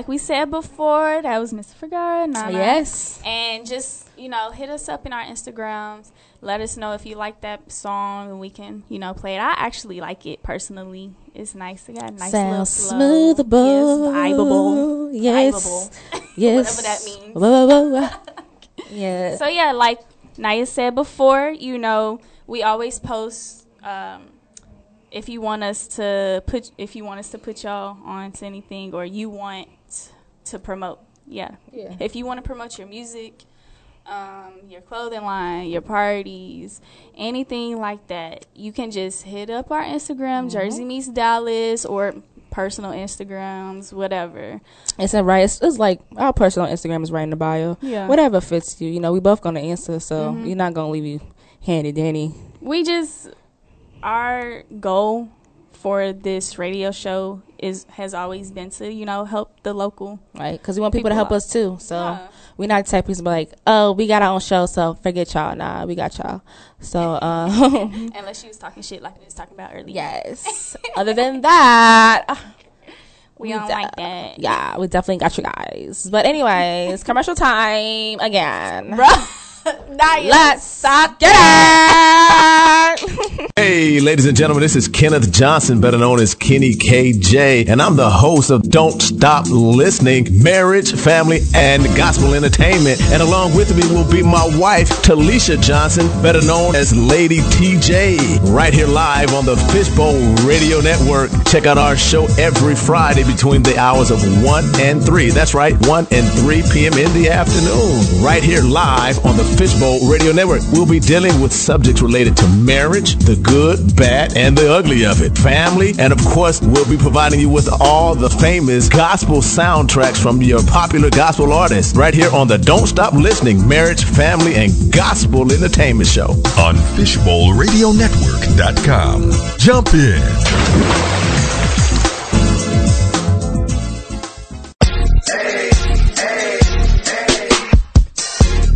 Like we said before, that was Miss. Nana. Yes. And just, you know, hit us up in our Instagrams. Let us know if you like that song and we can, you know, play it. I actually like it personally. It's nice. It got a nice little Sounds smoothable. Yes, vibable. Yes. Yes. Whatever that means. Whoa, whoa, whoa. Yeah. So yeah, like Naya said before, you know, we always post um, if you want us to put if you want us to put y'all on to anything or you want to promote. Yeah. Yeah. If you want to promote your music, um, your clothing line, your parties, anything like that, you can just hit up our Instagram, Mhm. Jersey Meets Dallas, or personal Instagrams, whatever. It's a right. It's, it's like our personal Instagram is right in the bio. Yeah. Whatever fits you. You know, we both gonna answer, so Mhm. you're not gonna leave you handy dandy. we just our goal for this radio show is has always been to you know help the local right because we want people, to help out. us too. So Yeah. we not the type of people like, oh, we got our own show, so forget y'all. Nah, we got y'all. So um, unless she was talking shit like we was talking about earlier yes. Other than that, we don't de- like that yeah, we definitely got you guys. But anyways, commercial time again. Let's get it. Ladies and gentlemen, this is Kenneth Johnson, better known as Kenny KJ, and I'm the host of Don't Stop Listening, Marriage, Family, and Gospel Entertainment. And along with me will be my wife, Talisha Johnson, better known as Lady TJ, right here live on the Fishbowl Radio Network. Check out our show every Friday between the hours of 1 and 3. That's right, 1 and 3 p.m. in the afternoon. Right here live on the Fishbowl Radio Network. We'll be dealing with subjects related to marriage, the good, bad, and the ugly of it, family, and of course, we'll be providing you with all the famous gospel soundtracks from your popular gospel artists right here on the Don't Stop Listening Marriage, Family, and Gospel Entertainment Show. on FishbowlRadioNetwork.com. Jump in.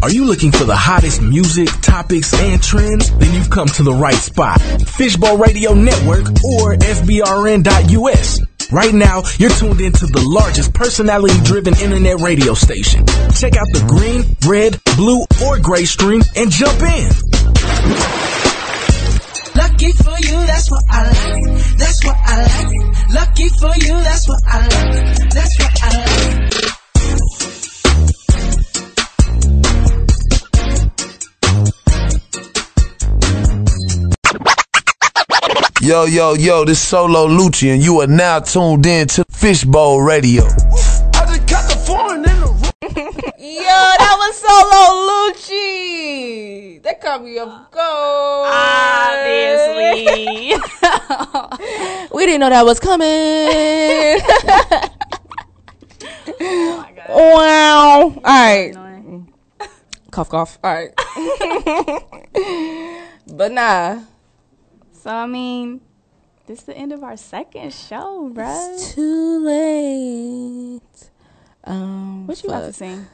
Are you looking for the hottest music, topics, and trends? Then you've come to the right spot. Fishbowl Radio Network or FBRN.US. Right now, you're tuned into the largest personality driven internet radio station. Check out the green, red, blue, or gray stream and jump in. Lucky for you, that's what I like. That's what I like. Lucky for you, that's what I like. That's what I like. Yo, yo, yo, this Solo Lucci, and you are now tuned in to Fishbowl Radio. I just got the foreign in the room. Yo, that was Solo Lucci. That caught me off guard. Obviously. we didn't know that was coming. Oh wow. All right. Cough, cough. All right. but nah. So i mean this is the end of our second show bruh It's too late. Um, what you about to fuck. sing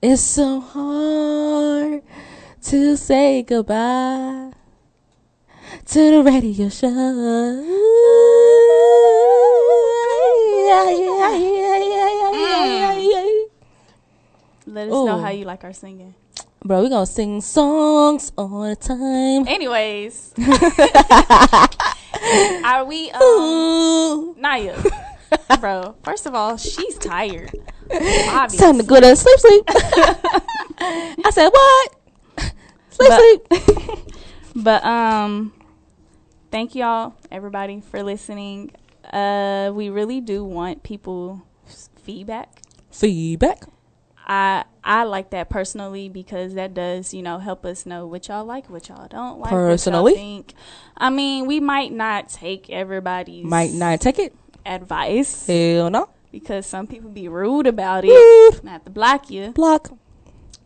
It's so hard to say goodbye to the radio show. let us know how you like our singing Bro, we gonna sing songs all the time. anyways are we um naya bro first of all she's tired It's time to go to sleep, sleep. I said, what? Sleep, But- sleep. But um thank y'all everybody for listening. Uh we really do want people feedback. Feedback. I I like that personally because that does, you know, help us know what y'all like, what y'all don't like, Personally? think. I mean, we might not take everybody's Might not take it. advice Hell no. because some people be rude about it. Not to block you. Block.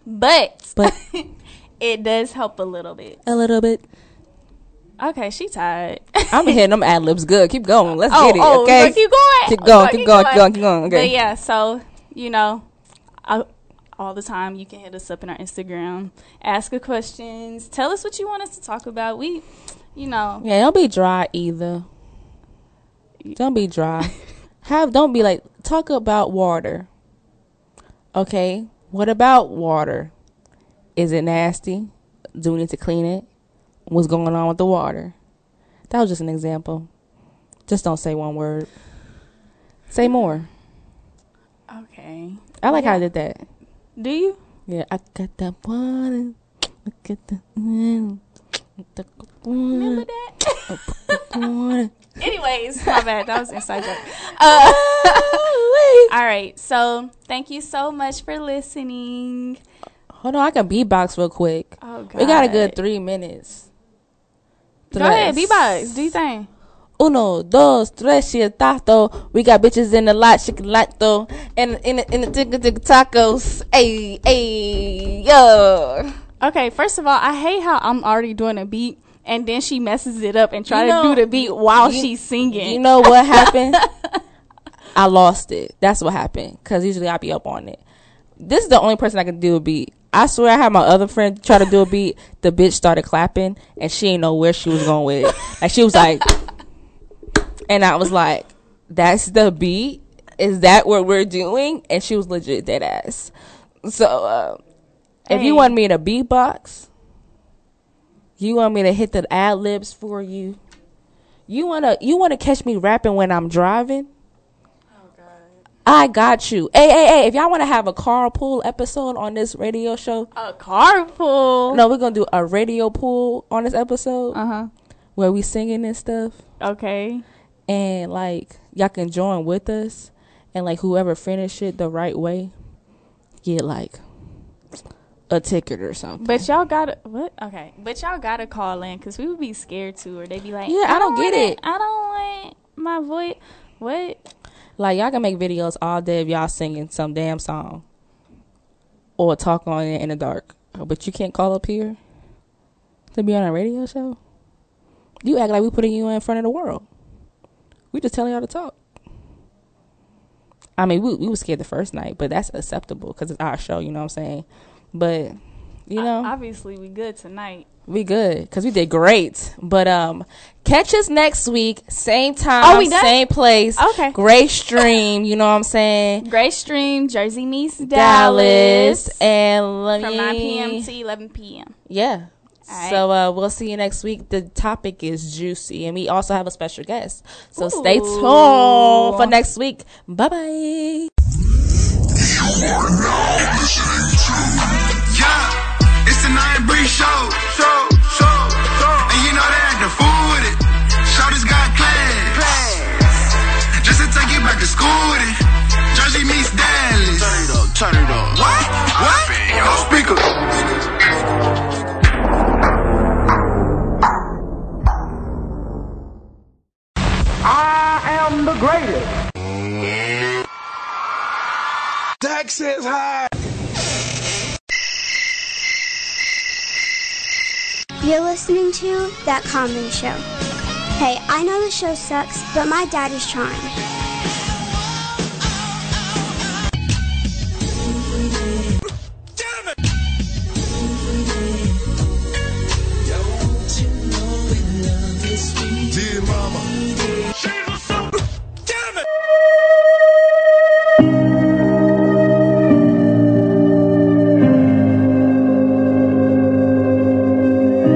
But But it does help a little bit. a little bit. Okay, she tired. I'm hitting them ad libs good. Keep going. Let's oh, get it. oh, okay. keep going. Keep Oh, going. so Keep going. Keep going. Keep going. Okay. But yeah, so you know, I, all the time you can hit us up in our Instagram, ask us questions, tell us what you want us to talk about. We, you know, Yeah, don't be dry either. Don't be dry. Have don't be like talk about water. Okay, what about water? Is it nasty? Do we need to clean it? What's going on with the water? That was just an example. Just don't say one word. Say more. Okay. I like how I did that. Do you? Yeah, I got that one. I got the. mm, the Remember that? Anyways, my bad. That was inside joke. Uh, all right. So thank you so much for listening. Hold on, I can beatbox real quick. Oh, We got a good three minutes. Go ahead, beatbox. Do you think? Uno, dos, tres, tato. We got bitches in the lot, chicken lato, and in the, in the ticka ticka tacos. Hey, hey, yo. Okay. First of all, I hate how I'm already doing a beat. And then she messes it up and try You to do the beat while you- she's singing. You know what happened? I lost it. That's what happened. Cause usually I be up on it. This is the only person I can do a beat. I swear I had my other friend try to do a beat. The bitch started clapping and she ain't know where she was going with it. Like she was like, and I was like, "That's the beat? Is that what we're doing?" And she was legit dead ass. So uh, if you want me to beatbox, you want me to hit the ad libs for you. You wanna you wanna catch me rapping when I'm driving? I got you. Hey, hey, hey! If y'all want to have a carpool episode on this radio show, a carpool. No, we're gonna do a radio pool on this episode. Uh huh. Where we singing and stuff. Okay. And like y'all can join with us, and like whoever finish it the right way, get like a ticket or something. But y'all gotta what? Okay, but y'all gotta call in because we would be scared too, or they'd be like, Yeah, I don't get want it. I don't want my voice. What? Like y'all can make videos all day of y'all singing some damn song, or talk on it in the dark. Oh, but you can't call up here to be on a radio show. You act like we putting you in front of the world. We just telling y'all to talk. I mean, we we was scared the first night, but that's acceptable because it's our show. You know what I'm saying? But you know, Obviously, we good tonight. we good because we did great. But um, catch us next week, same time, Oh, same place. Okay. great stream. You know what I'm saying? Great stream, Jersey meets Dallas, Dallas and from me- 9 p.m. to 11 p.m. Yeah. Alright. So uh, we'll see you next week. The topic is juicy, and we also have a special guest. So stay tuned for next week. Bye bye. Yeah, it's the Nine Bree Show. Show, show, show. And you know they act the fool with it. Shorty's got class. Just to take you back to school with it. Jersey meets Dallas. Turn it up, turn it up. I am the greatest. Dax says high. You're listening to That Comedy Show. Hey, I know the show sucks, but my dad is trying. Dear mama. She's